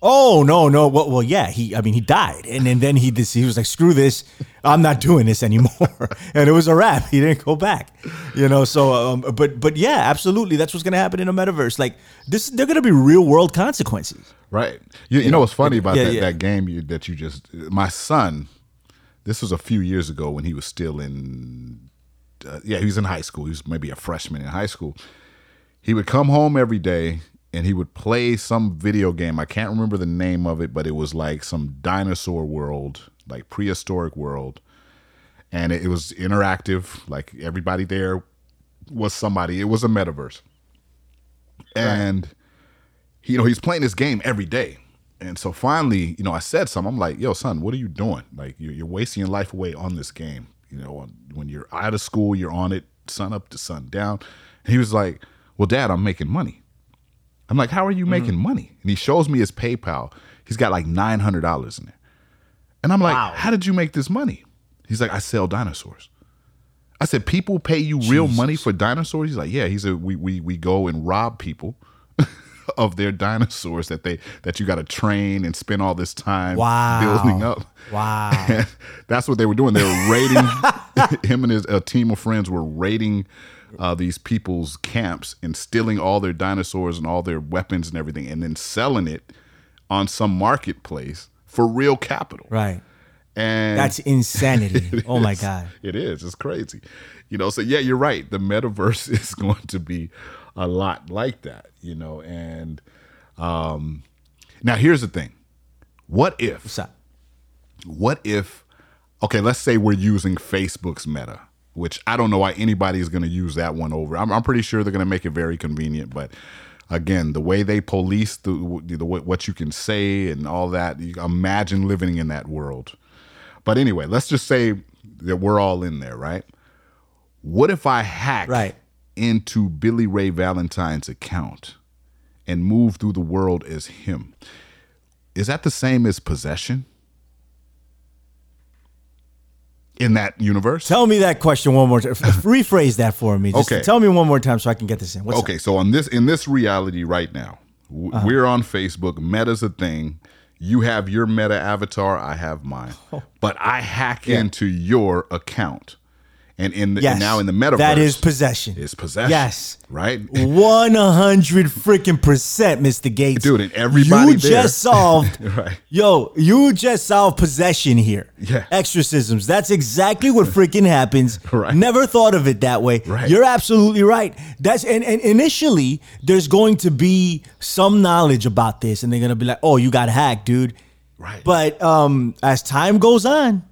Oh no, no. Well, well, yeah. He, I mean, he died, and then then he just, he was like, "Screw this, I'm not doing this anymore," (laughs) and it was a wrap. He didn't go back, you know. So, um, but but yeah, absolutely, that's what's gonna happen in a metaverse. Like this, they're gonna be real world consequences. Right. You, you know what's funny about Yeah, that, yeah. that game you, that you just, my son, this was a few years ago when he was still in, uh, yeah, he was in high school. He was maybe a freshman in high school. He would come home every day and he would play some video game. I can't remember the name of it, but it was like some dinosaur world, like prehistoric world. And it, it was interactive. Like everybody there was somebody. It was a metaverse. And he, you know, he's playing this game every day. And so finally, you know, I said something. I'm like, yo, son, what are you doing? Like, you're, you're wasting your life away on this game. You know, when you're out of school, you're on it sun up to sun down. And he was like, well, dad, I'm making money. I'm like, how are you mm-hmm. making money? And he shows me his PayPal. He's got like $900 in there. And I'm like, Wow. how did you make this money? He's like, I sell dinosaurs. I said, people pay you real money for dinosaurs? He's like, yeah. He said, we we we go and rob people (laughs) of their dinosaurs that they that you got to train and spend all this time Wow. building up. Wow. And (laughs) that's what they were doing. They were raiding. (laughs) him and his a team of friends were raiding uh, these people's camps and stealing all their dinosaurs and all their weapons and everything, and then selling it on some marketplace for real capital. right. And That's (laughs) insanity. it oh my god. It is. It's crazy. You know, so yeah, you're right. The metaverse (laughs) is going to be a lot like that, you know, and um now here's the thing. What if what if okay, let's say we're using Facebook's meta, which I don't know why anybody is going to use that one over. I'm, I'm pretty sure they're going to make it very convenient, but again, the way they police the, the what you can say and all that, you imagine living in that world. But anyway, let's just say that we're all in there, right? What if I hack Right. into Billy Ray Valentine's account and move through the world as him? Is that the same as possession? In that universe? Tell me that question one more time. (laughs) Rephrase that for me. Just Okay. Tell me one more time so I can get this in. What's okay, so on this in this reality right now, w- Uh-huh. we're on Facebook. Meta's a thing. You have your Meta avatar. I have mine. Oh. But I hack into your account, and in the, Yes. and now in the metaverse, That is possession. is possession. Yes. right. One hundred freaking percent, Mr. Gates. Dude, and everybody you there- just solved. (laughs) Right. Yo, you just solved possession here. Yeah. Exorcisms. That's exactly what freaking happens. (laughs) Right. Never thought of it that way. Right. You're absolutely right. That's and, and initially there's going to be some knowledge about this, and they're gonna be like, "Oh, you got hacked, dude." Right. But um, as time goes on,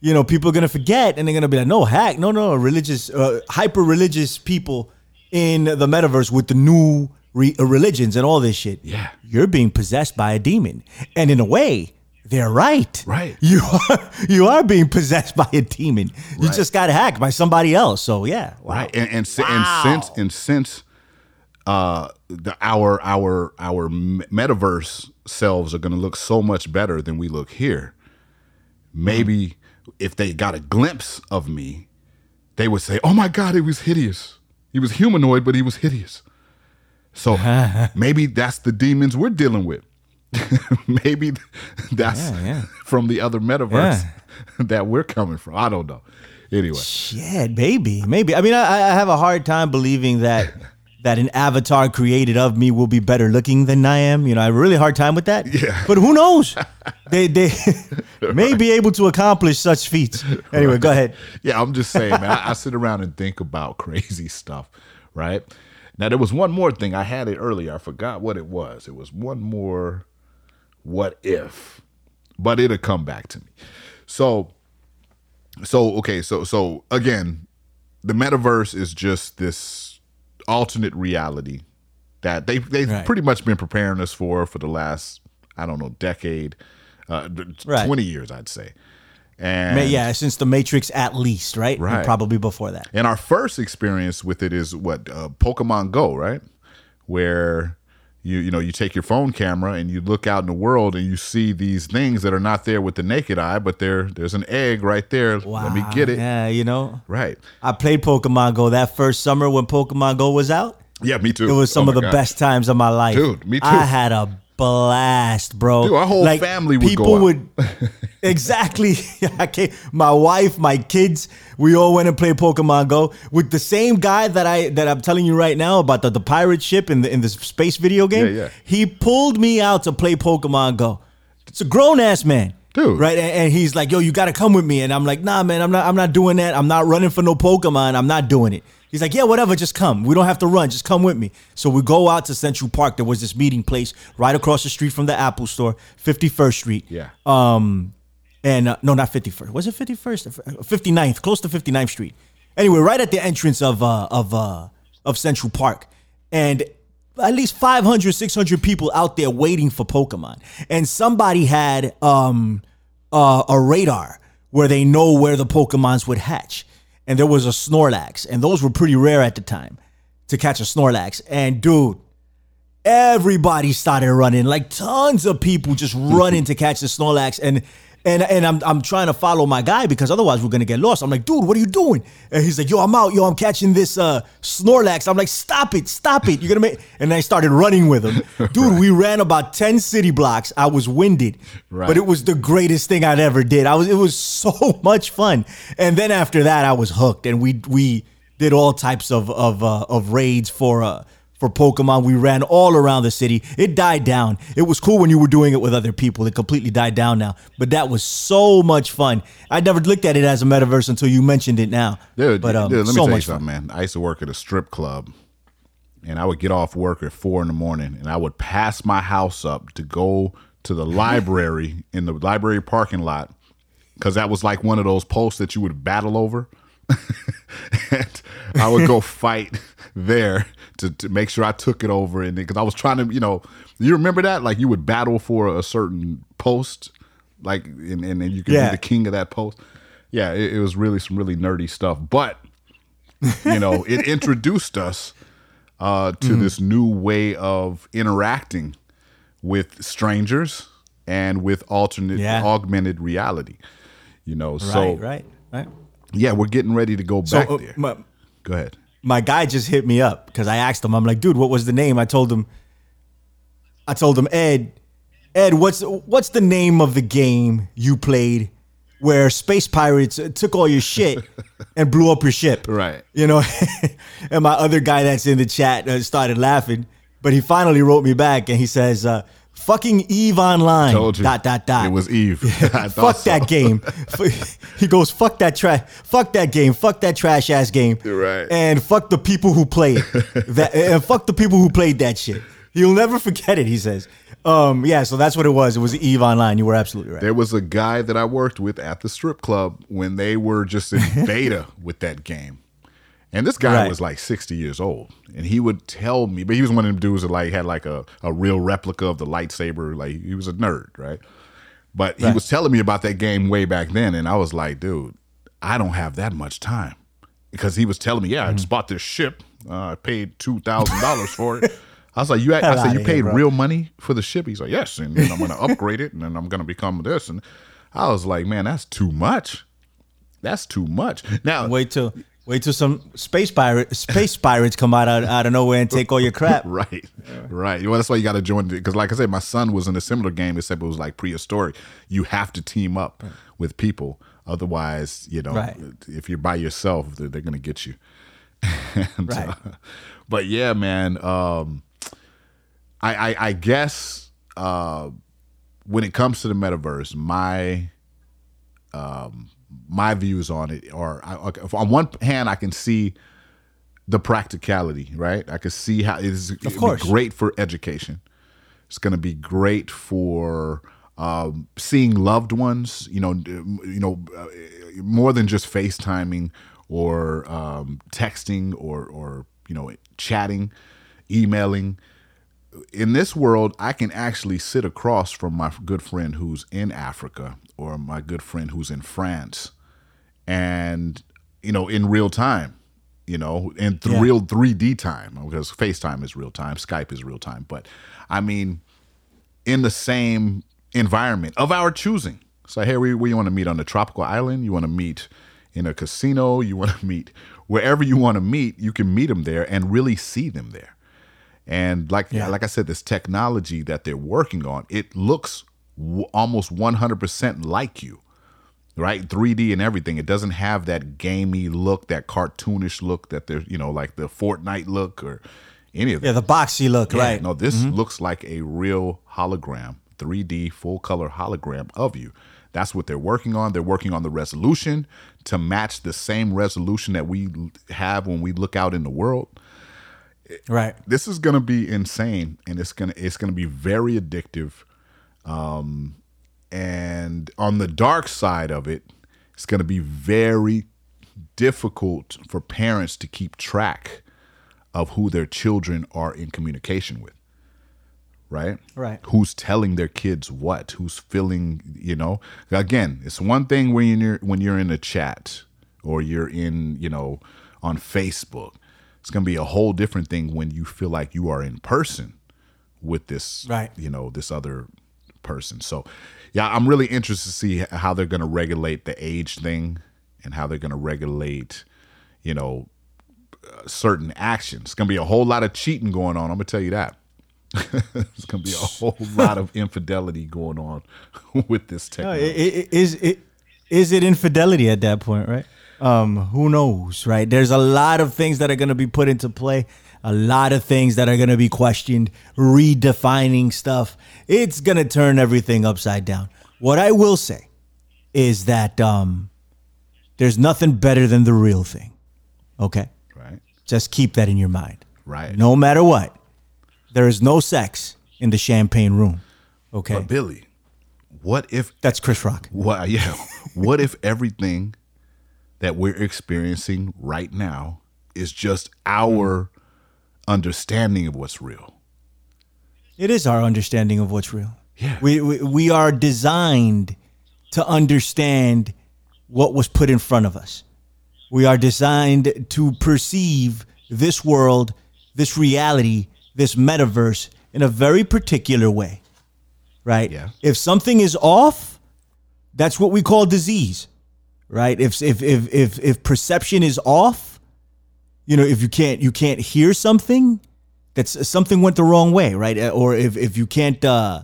you know, people are gonna forget, and they're gonna be like, "No, hack, no, no, religious, uh, hyper religious people in the metaverse with the new re- uh, religions and all this shit." Yeah. you're being possessed by a demon, and in a way, they're right. Right. (laughs) You are you are being possessed by a demon. You Right. just got hacked by somebody else. So yeah, wow. right and and, Wow. and since and since uh the our our our metaverse selves are going to look so much better than we look here maybe if they got a glimpse of me they would say oh my god he was hideous. He was humanoid but he was hideous. So (laughs) maybe that's the demons we're dealing with. (laughs) Maybe that's Yeah, yeah. from the other metaverse (laughs) that we're coming from. I don't know. Anyway. Shit, maybe, maybe. I mean, I, I have a hard time believing that that an avatar created of me will be better looking than I am. You know, I have a really hard time with that. Yeah. But who knows? (laughs) they they (laughs) may be able to accomplish such feats. Anyway, go ahead. Yeah, I'm just saying, man. I, I (laughs) sit around and think about crazy stuff, right? Now there was one more thing. I had it earlier. I forgot what it was. It was one more what if. But it'll come back to me. So so okay, so so again, the metaverse is just this alternate reality that they they've Right. pretty much been preparing us for for the last I don't know decade, uh, Right. twenty years I'd say. And Yeah, since the Matrix at least, right? And Right. probably before that. And our first experience with it is what uh, Pokemon Go, right? Where you you know you take your phone camera and you look out in the world and you see these things that are not there with the naked eye, but there there's an egg right there. Let me get it. Yeah, you know. Right. I played Pokemon Go that first summer when Pokemon Go was out. Yeah, me too. It was some Oh of the God. best times of my life. Dude, me too. I had a blast, bro. Dude, our whole family would people would (laughs) exactly. (laughs) I came, my wife, my kids, we all went and played Pokemon Go with the same guy that I that I'm telling you right now about the, the pirate ship in the in the space video game. Yeah, yeah. He pulled me out to play Pokemon Go. It's a grown ass man. Dude. Right, and, and he's like, "Yo, you gotta come with me," and I'm like, "Nah, man, I'm not. I'm not doing that. I'm not running for no Pokemon. I'm not doing it." He's like, "Yeah, whatever. Just come. We don't have to run. Just come with me." So we go out to Central Park. There was this meeting place right across the street from the Apple Store, 51st Street. Yeah. Um, and uh, no, not 51st. Was it 51st? 59th, close to 59th Street. Anyway, right at the entrance of uh of uh of Central Park, and at least 500, 600 people out there waiting for Pokemon, and somebody had um uh, a radar where they know where the Pokemons would hatch, and there was a Snorlax, and those were pretty rare at the time to catch a Snorlax, and dude everybody started running. Like tons of people just running to catch the snorlax. And and and I'm I'm trying to follow my guy because otherwise we're gonna get lost. I'm like, dude, what are you doing? And he's like, yo, I'm out, yo, I'm catching this uh Snorlax. I'm like, stop it, stop it. You're gonna make and I started running with him. (laughs) Dude, we ran about 10 city blocks. I was winded. Right. But it was the greatest thing I'd ever did. I was it was (laughs) so much fun. And then after that I was hooked and we we did all types of of uh, of raids for uh for Pokemon. We ran all around the city. It died down. It was cool when you were doing it with other people. It completely died down now. But that was so much fun. I never looked at it as a metaverse until you mentioned it now. Dude, but um, dude, let me so tell you much fun. something, man. I used to work at a strip club, and I would get off work at four in the morning, and I would pass my house up to go to the library (laughs) in the library parking lot, because that was like one of those posts that you would battle over. (laughs) and I would go (laughs) fight there to, to make sure I took it over, and because I was trying to, you know, you remember that? Like you would battle for a certain post, like, and, and then you could Yeah. be the king of that post. Yeah, it, it was really some really nerdy stuff, but you know, (laughs) it introduced us uh, to Mm-hmm. this new way of interacting with strangers and with alternate Yeah. augmented reality. You know, so right, right, right. yeah, we're getting ready to go So back uh, there. my, Go ahead. My guy just hit me up because I asked him. I'm like, dude, what was the name? I told him. I told him, Ed, Ed, what's what's the name of the game you played where space pirates took all your shit (laughs) and blew up your ship? Right. You know, (laughs) and my other guy that's in the chat uh, started laughing, but he finally wrote me back and he says, uh, "Fucking Eve Online." Told you. Dot dot dot. It was Eve. (laughs) (laughs) Fuck that game. (laughs) he goes, fuck that trash. Fuck that game. Fuck that trash ass game. You're right. And fuck the people who play it. that and fuck the people who played that shit. You'll never forget it. He says. Um. Yeah. So that's what it was. It was Eve Online. You were absolutely right. There was a guy that I worked with at the strip club when they were just in beta with that game. And this guy Right. was like 60 years old. And he would tell me, but he was one of them dudes that like had like a, a real replica of the lightsaber. Like he was a nerd, right? But he Right. was telling me about that game way back then. And I was like, dude, I don't have that much time. Because he was telling me, yeah, Mm-hmm. I just bought this ship. Uh, I paid $2,000 for it. I was like, you, I said, you paid bro. real money for the ship? He's like, yes. And then I'm going (laughs) to upgrade it and then I'm going to become this. And I was like, man, that's too much. That's too much. Now, Wait till wait till some space pirate space pirates come out, out out of nowhere and take all your crap. (laughs) Right, right. Well, that's why you got to join it because, like I said, my son was in a similar game, except it was like prehistoric. You have to team up with people, otherwise, you know, Right. if you're by yourself, they're, they're going to get you. (laughs) And, Right. uh, but yeah, man. Um, I, I I guess uh, when it comes to the metaverse, my um, my views on it are I, on one hand I can see the practicality, right? I can see how it's it'd course. great for education. It's going to be great for um, seeing loved ones. You know, you know, uh, more than just FaceTiming or um, texting or or you know chatting, emailing. In this world, I can actually sit across from my good friend who's in Africa or my good friend who's in France, and you know, in real time, you know, in th- Yeah. real 3D time because FaceTime is real time, Skype is real time. But I mean, in the same environment of our choosing. So, hey, we, you want to meet on a tropical island? You want to meet in a casino? You want to (laughs) meet wherever you want to meet? You can meet them there and really see them there. And like Yeah. like I said, this technology that they're working on, it looks w- almost 100% like you right? 3d and everything. It doesn't have that gamey look that cartoonish look that there's you know like the fortnite look or any of that Yeah, the boxy look, Yeah, right? no this looks like a real hologram 3d full color hologram of you. That's what they're working on. They're working on the resolution to match the same resolution that we have when we look out in the world. Right. this is going to be insane and it's going to it's going to be very addictive um and on the dark side of it it's going to be very difficult for parents to keep track of who their children are in communication with right Right. who's telling their kids what who's feeling you know again it's one thing when you're when you're in a chat or you're in you know on facebook it's going to be a whole different thing when you feel like you are in person with this Right. you know this other person so yeah i'm really interested to see how they're going to regulate the age thing and how they're going to regulate you know uh, certain actions it's going to be a whole lot of cheating going on i'm going to tell you that (laughs) it's going to be a whole (laughs) lot of infidelity going on (laughs) with this No, i- technology i- is it is it infidelity at that point, right? Um, who knows, right? There's a lot of things that are going to be put into play, a lot of things that are going to be questioned, redefining stuff. It's going to turn everything upside down. What I will say is that um, there's nothing better than the real thing. Okay, right just keep that in your mind. right No matter what, there is no sex in the champagne room. Okay, but billy what if that's Chris Rock. What? Yeah. what if everything that we're experiencing right now is just our understanding of what's real? It is our understanding of what's real. Yeah. We, we we are designed to understand what was put in front of us. We are designed to perceive this world, this reality, this metaverse in a very particular way. Right? Yeah. If something is off, that's what we call disease. Right? If if if if if perception is off, you know, if you can't you can't hear something, that's something went the wrong way, right? Uh, Or if if you can't uh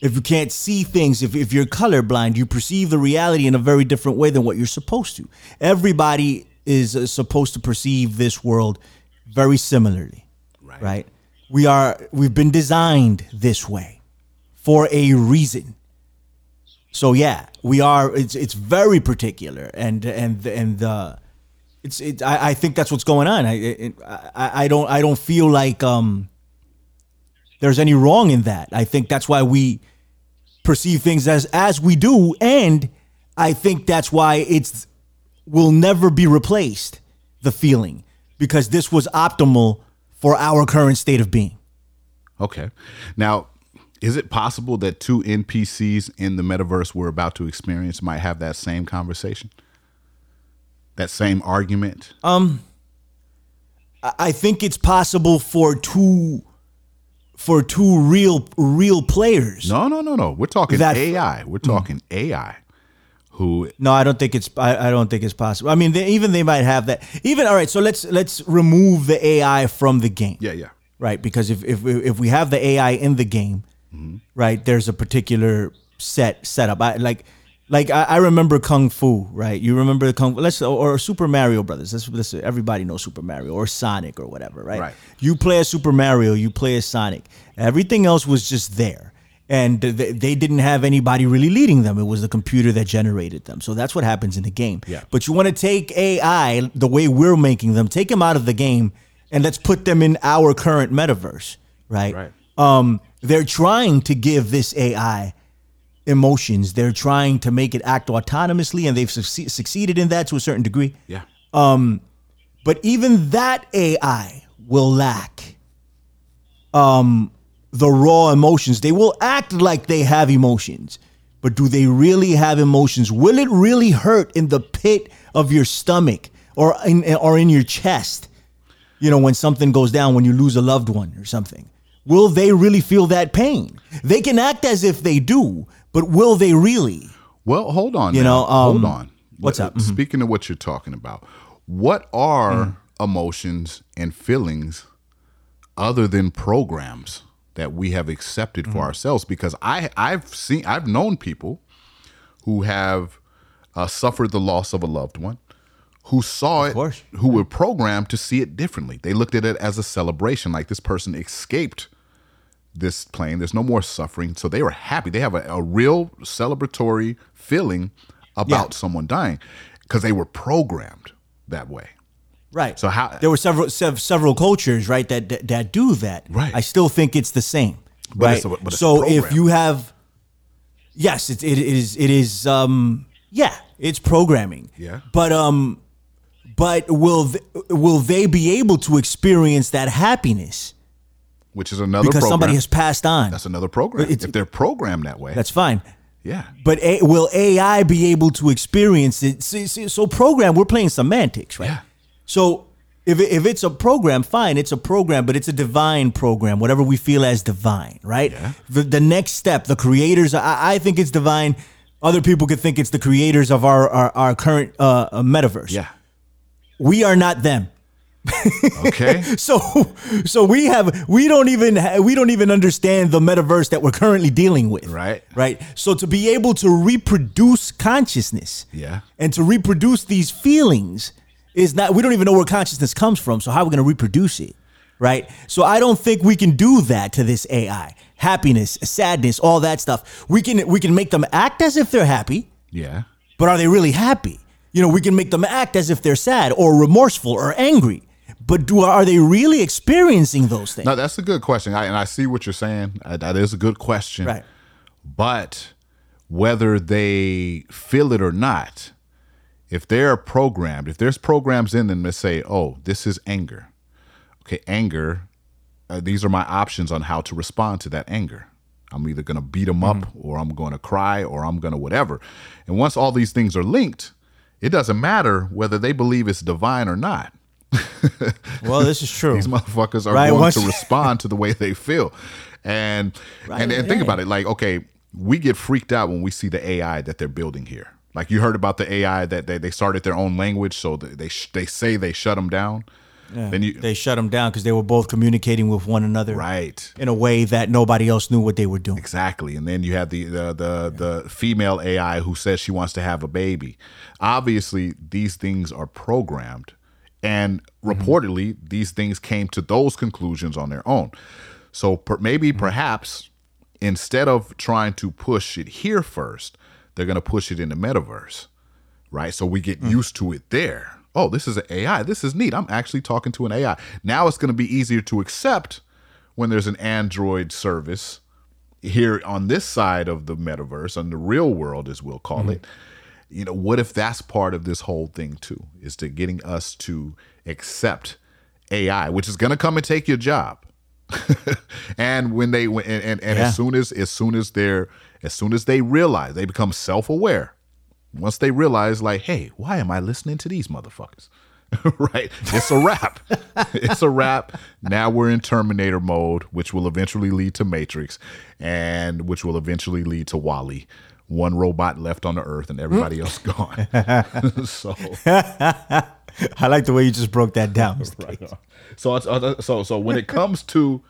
if you can't see things, if, if you're colorblind, you perceive the reality in a very different way than what you're supposed to. Everybody is uh, supposed to perceive this world very similarly, Right. right? We are we've been designed this way for a reason. So yeah, we are. It's it's very particular, and and and uh, it's it. I, I think that's what's going on. I, it, I I don't I don't feel like um there's any wrong in that. I think that's why we perceive things as as we do, and I think that's why it's will never be replaced. The feeling because this was optimal for our current state of being. Okay. Now, is it possible that two NPCs in the metaverse we're about to experience might have that same conversation? That same argument? Um, I I think it's possible for two for two real real players. No, no, no, no. We're talking That- AI. We're mm. talking AI who No, I don't think it's. I, I don't think it's possible. I mean, they, even they might have that. Even all right. So let's let's remove the AI from the game. Yeah, yeah. Right, because if if if we have the AI in the game, mm-hmm. right, there's a particular set setup. I, like like I, I remember Kung Fu, right? You remember the Kung let's or Super Mario Brothers. Let's, let's everybody knows Super Mario or Sonic or whatever, right? Right. You play a Super Mario, you play a Sonic. Everything else was just there. And they, they didn't have anybody really leading them. It was the computer that generated them. So that's what happens in the game. Yeah. But you want to take AI the way we're making them, take them out of the game, and let's put them in our current metaverse, right? Right. Um, they're trying to give this AI emotions. They're trying to make it act autonomously, and they've succe- succeeded in that to a certain degree. Yeah. But even that AI will lack um, the raw emotions. They will act like they have emotions, but do they really have emotions? Will it really hurt in the pit of your stomach or in or in your chest? You know, when something goes down, when you lose a loved one or something. Will they really feel that pain? They can act as if they do, but will they really? Well, hold on. You now. know, um, hold on. what's What- up? Mhm. Speaking of what you're talking about, what are Mm. emotions and feelings other than programs that we have accepted Mm. for ourselves? Because I, I've seen, I've known people who have uh, suffered the loss of a loved one, who saw it, course. who were programmed to see it differently. They looked at it as a celebration, like this person escaped this plane. There's no more suffering. So they were happy. They have a, a real celebratory feeling about Yeah. someone dying because they were programmed that way. Right. So how- there were several sev- several cultures, right, that, that that do that. Right. I still think it's the same. But right. it's a- but it's a so if you have, yes, it, it is it is um yeah it's programming. Yeah. But um, but will th- will they be able to experience that happiness Which is another because program. somebody has passed on? That's another program. It's- if they're programmed that way, That's fine. yeah. But a, will AI be able to experience it? See, see, so program, we're playing semantics, right? Yeah. So if, if it's a program, fine, it's a program, but it's a divine program, whatever we feel as divine, right? Yeah. The, the next step, the creators, I, I think it's divine. Other people could think it's the creators of our, our, our current uh, uh, metaverse. Yeah. We are not them. Okay. (laughs) So, so we have we don't even ha- we don't even understand the metaverse that we're currently dealing with. Right. Right. So to be able to reproduce consciousness, Yeah. and to reproduce these feelings is not. We don't even know where consciousness comes from. So how are we going to reproduce it? Right. So I don't think we can do that to this AI. Happiness, sadness, all that stuff. We can we can make them act as if they're happy, yeah. but are they really happy? You know, we can make them act as if they're sad or remorseful or angry. But do are they really experiencing those things? No, that's a good question. I, and I see what you're saying. Uh, That is a good question. Right. But whether they feel it or not, if they're programmed, if there's programs in them that say, oh, this is anger. Okay, anger, uh, these are my options on how to respond to that anger. I'm either going to beat them up or I'm going to cry or I'm going to whatever. And once all these things are linked, it doesn't matter whether they believe it's divine or not. Well, this is (laughs) true. These motherfuckers are Right, going once- to (laughs) respond to the way they feel. And and, and think about it, like, okay, we get freaked out when we see the AI that they're building here. Like you heard about the AI that they, they started their own language, so they they, sh- they say they shut them down. Then you they shut them down because they were both communicating with one another right in a way that nobody else knew what they were doing. exactly, and then you have the the the, the female AI who says she wants to have a baby. Obviously, these things are programmed, and mm-hmm. reportedly, these things came to those conclusions on their own. So per, maybe mm-hmm. perhaps instead of trying to push it here first, they're going to push it in the metaverse, right? So we get mm. used to it there. Oh, this is an AI. This is neat. I'm actually talking to an AI. Now it's going to be easier to accept when there's an Android service here on this side of the metaverse, on the real world, as we'll call mm-hmm. it. You know, what if that's part of this whole thing too? Is to getting us to accept AI, which is going to come and take your job. (laughs) and when they and, and, and Yeah. as soon as as soon as they're as soon as they realize they become self-aware once they realize like hey why am i listening to these motherfuckers (laughs) right it's a wrap (laughs) it's a wrap now we're in terminator mode which will eventually lead to matrix and which will eventually lead to WALL-E one robot left on the earth and everybody else (laughs) gone (laughs) so (laughs) I like the way you just broke that down. So uh, so so when it comes to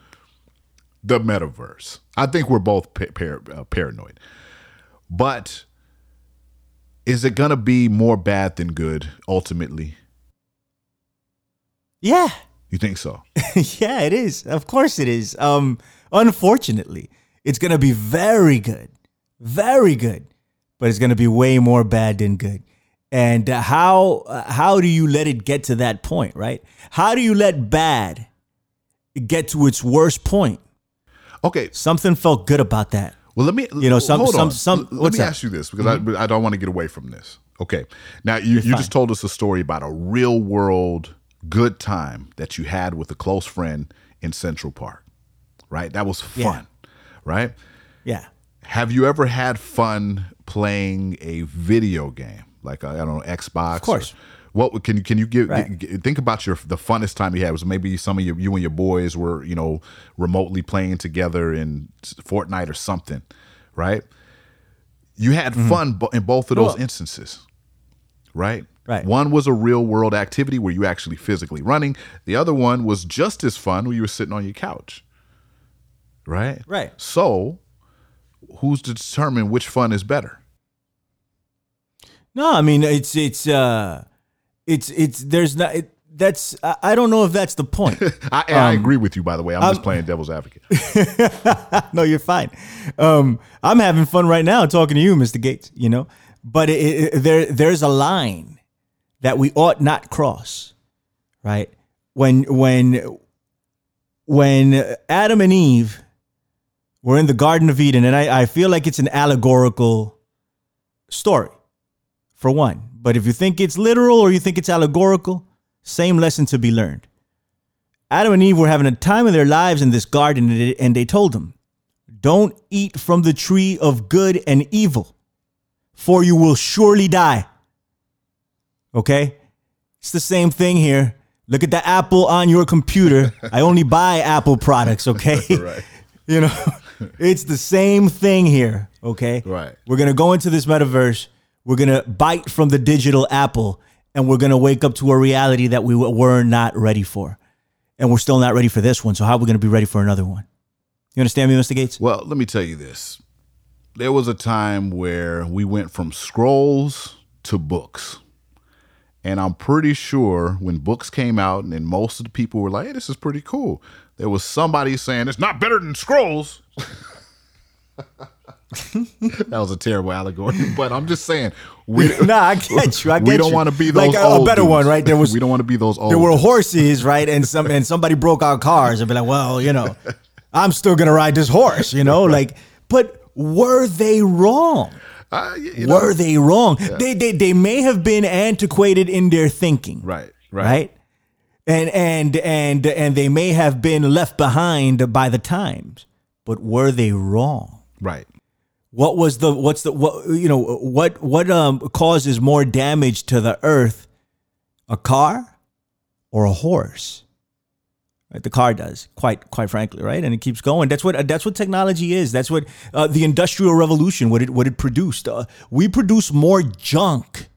the metaverse, I think we're both pa- par- uh, paranoid. But is it gonna be more bad than good ultimately? Yeah. You think so? yeah, it is. Of course it is. Um, unfortunately, it's going to be very good. Very good. But it's going to be way more bad than good. And uh, how uh, how do you let it get to that point, right? How do you let bad get to its worst point? Okay. Something felt good about that. Well, let me You know, some- some- some- Let me that? Mm-hmm. ask you this because I, I don't want to get away from this. Okay, now you, you fine. just told us a story about a real world good time that you had with a close friend in Central Park, right? That was Yeah. fun, right? Yeah. Have you ever had fun playing a video game like I don't know Xbox? Of course. What can you can you give Right. g- think about your the funnest time you had was maybe some of your you and your boys were you know remotely playing together in Fortnite or something, right? You had fun bo- in both of those Mm-hmm. Well- instances, right? Right. One was a real world activity where you actually physically running. The other one was just as fun where you were sitting on your couch, right? Right. So, who's to determine which fun is better? No, I mean it's it's uh it's it's there's not it, that's I, I don't know if that's the point. (laughs) I, and I Um, agree with you, by the way. I'm just playing devil's advocate. (laughs) no, you're fine. Um, I'm having fun right now talking to you, Mr. Gates. You know, but it, it, there there's a line that we ought not cross, right? When when when Adam and Eve were in the Garden of Eden, and I, I feel like it's an allegorical story, for one. But if you think it's literal or you think it's allegorical, same lesson to be learned. Adam and Eve were having a time of their lives in this garden, and they- and they told them, Don't eat from the tree of good and evil, for you will surely die. Okay? It's the same thing here. Look at the apple on your computer. I only buy Apple products, okay? (laughs) Right. (laughs) You know, it's the same thing here, okay? Right. We're going to go into this metaverse. We're going to bite from the digital apple and we're going to wake up to a reality that we were not ready for. And we're still not ready for this one. So, how are we going to be ready for another one? You understand me, Mr. Gates? Well, let me tell you this. There was a time where we went from scrolls to books. And I'm pretty sure when books came out and then most of the people were like, hey, this is pretty cool. There was somebody saying it's not better than scrolls. that was a terrible allegory, (laughs) but I'm just saying we (laughs) nah, I get you. I (laughs) get you. we don't want to be those like a, a better dudes. one, right? There was we don't want to be those old there were horses, right? And some and somebody broke our cars and be like, well, you know, I'm still gonna ride this horse, you know, like. But were they wrong? Uh, you know, were they wrong? They, they they may have been antiquated in their thinking, right, right, right? And and and and they may have been left behind by the times, but were they wrong? right. What was the what's the what you know what what um causes more damage to the earth, a car or a horse? Right, the car does quite quite frankly, right? And it keeps going. That's what that's what technology is. That's what uh, the industrial revolution what it what it produced. Uh, we produce more junk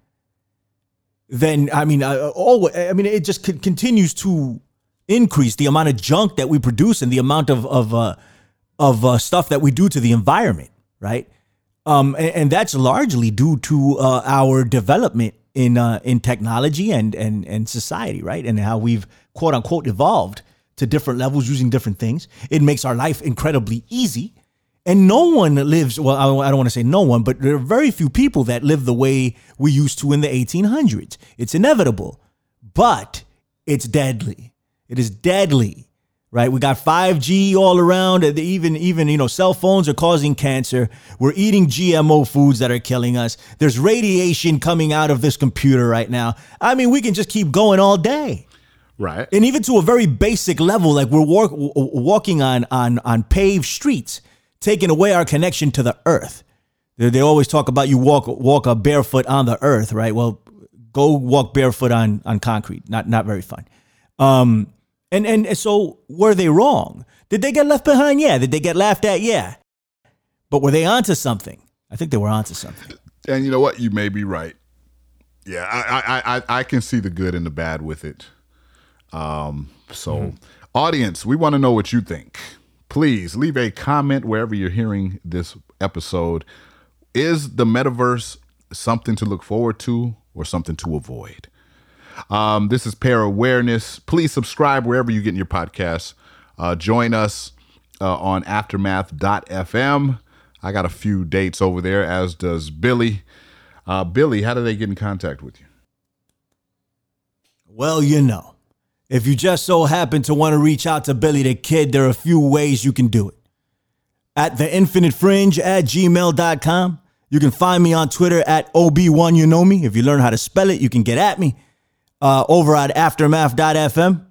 than I mean, uh, all I mean, it just con- continues to increase the amount of junk that we produce and the amount of of uh, of uh, stuff that we do to the environment, right? Um, and, and that's largely due to uh, our development in uh, in technology and and and society, right? And how we've quote unquote evolved to different levels using different things. It makes our life incredibly easy. And no one lives, well, I don't want to say no one, but there are very few people that live the way we used to in the 1800s. It's inevitable, but it's deadly. It is deadly, right? We got 5G all around. Even, even, you know, cell phones are causing cancer. We're eating GMO foods that are killing us. There's radiation coming out of this computer right now. I mean, we can just keep going all day Right. and even to a very basic level, like we're walk, walking on on on paved streets, taking away our connection to the earth. They, they always talk about you walk walk a barefoot on the earth, right? Well, go walk barefoot on on concrete. Not not very fun. Um, and and so were they wrong? Did they get left behind? Yeah. Did they get laughed at? Yeah. But were they onto something? I think they were onto something. And you know what? You may be right. Yeah, I I, I, I can see the good and the bad with it. Um, so, audience, we want to know what you think. Please leave a comment wherever you're hearing this episode. Is the metaverse something to look forward to or something to avoid. Um, this is Pair Awareness. Please subscribe wherever you get your podcasts. Uh, join us uh, on aftermath.fm. I got a few dates over there, as does Billy. Uh, Billy, how do they get in contact with you? Well, you know, if you just so happen to want to reach out to Billy the Kid, there are a few ways you can do it. At the infinite fringe at gmail.com. You can find me on Twitter at OB1 You Know Me. If you learn how to spell it, you can get at me uh, over at aftermath.fm.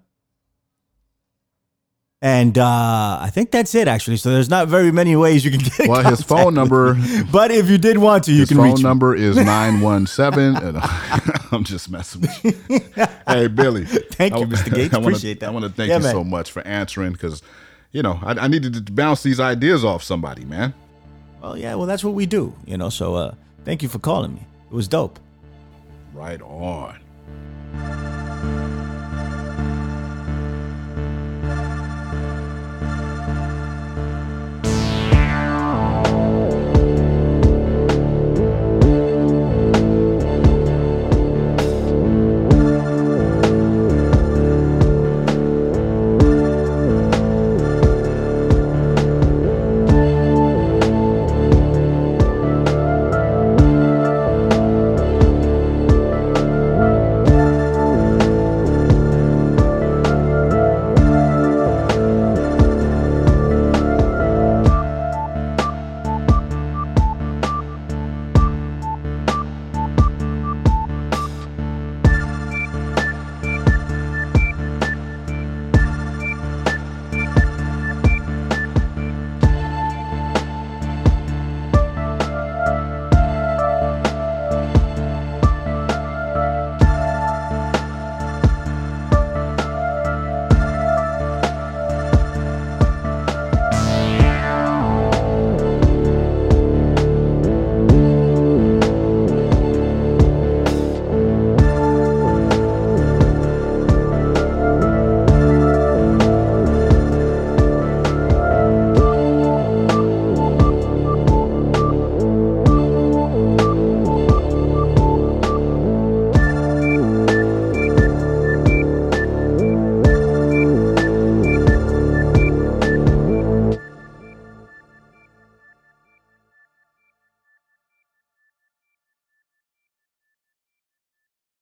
And uh, I think that's it, actually. So there's not very many ways you can get. in Well, his phone number, (laughs) But if you did want to, you his can phone reach me. number is (laughs) 917. (laughs) I'm just messing with you. hey, Billy. Thank you, Mr. Gates. I wanna- Appreciate that. I want to thank Yeah, you man. so much for answering because, you know, I, I needed to bounce these ideas off somebody, man. Well, yeah, well, that's what we do, you know. So uh, thank you for calling me. It was dope. Right on.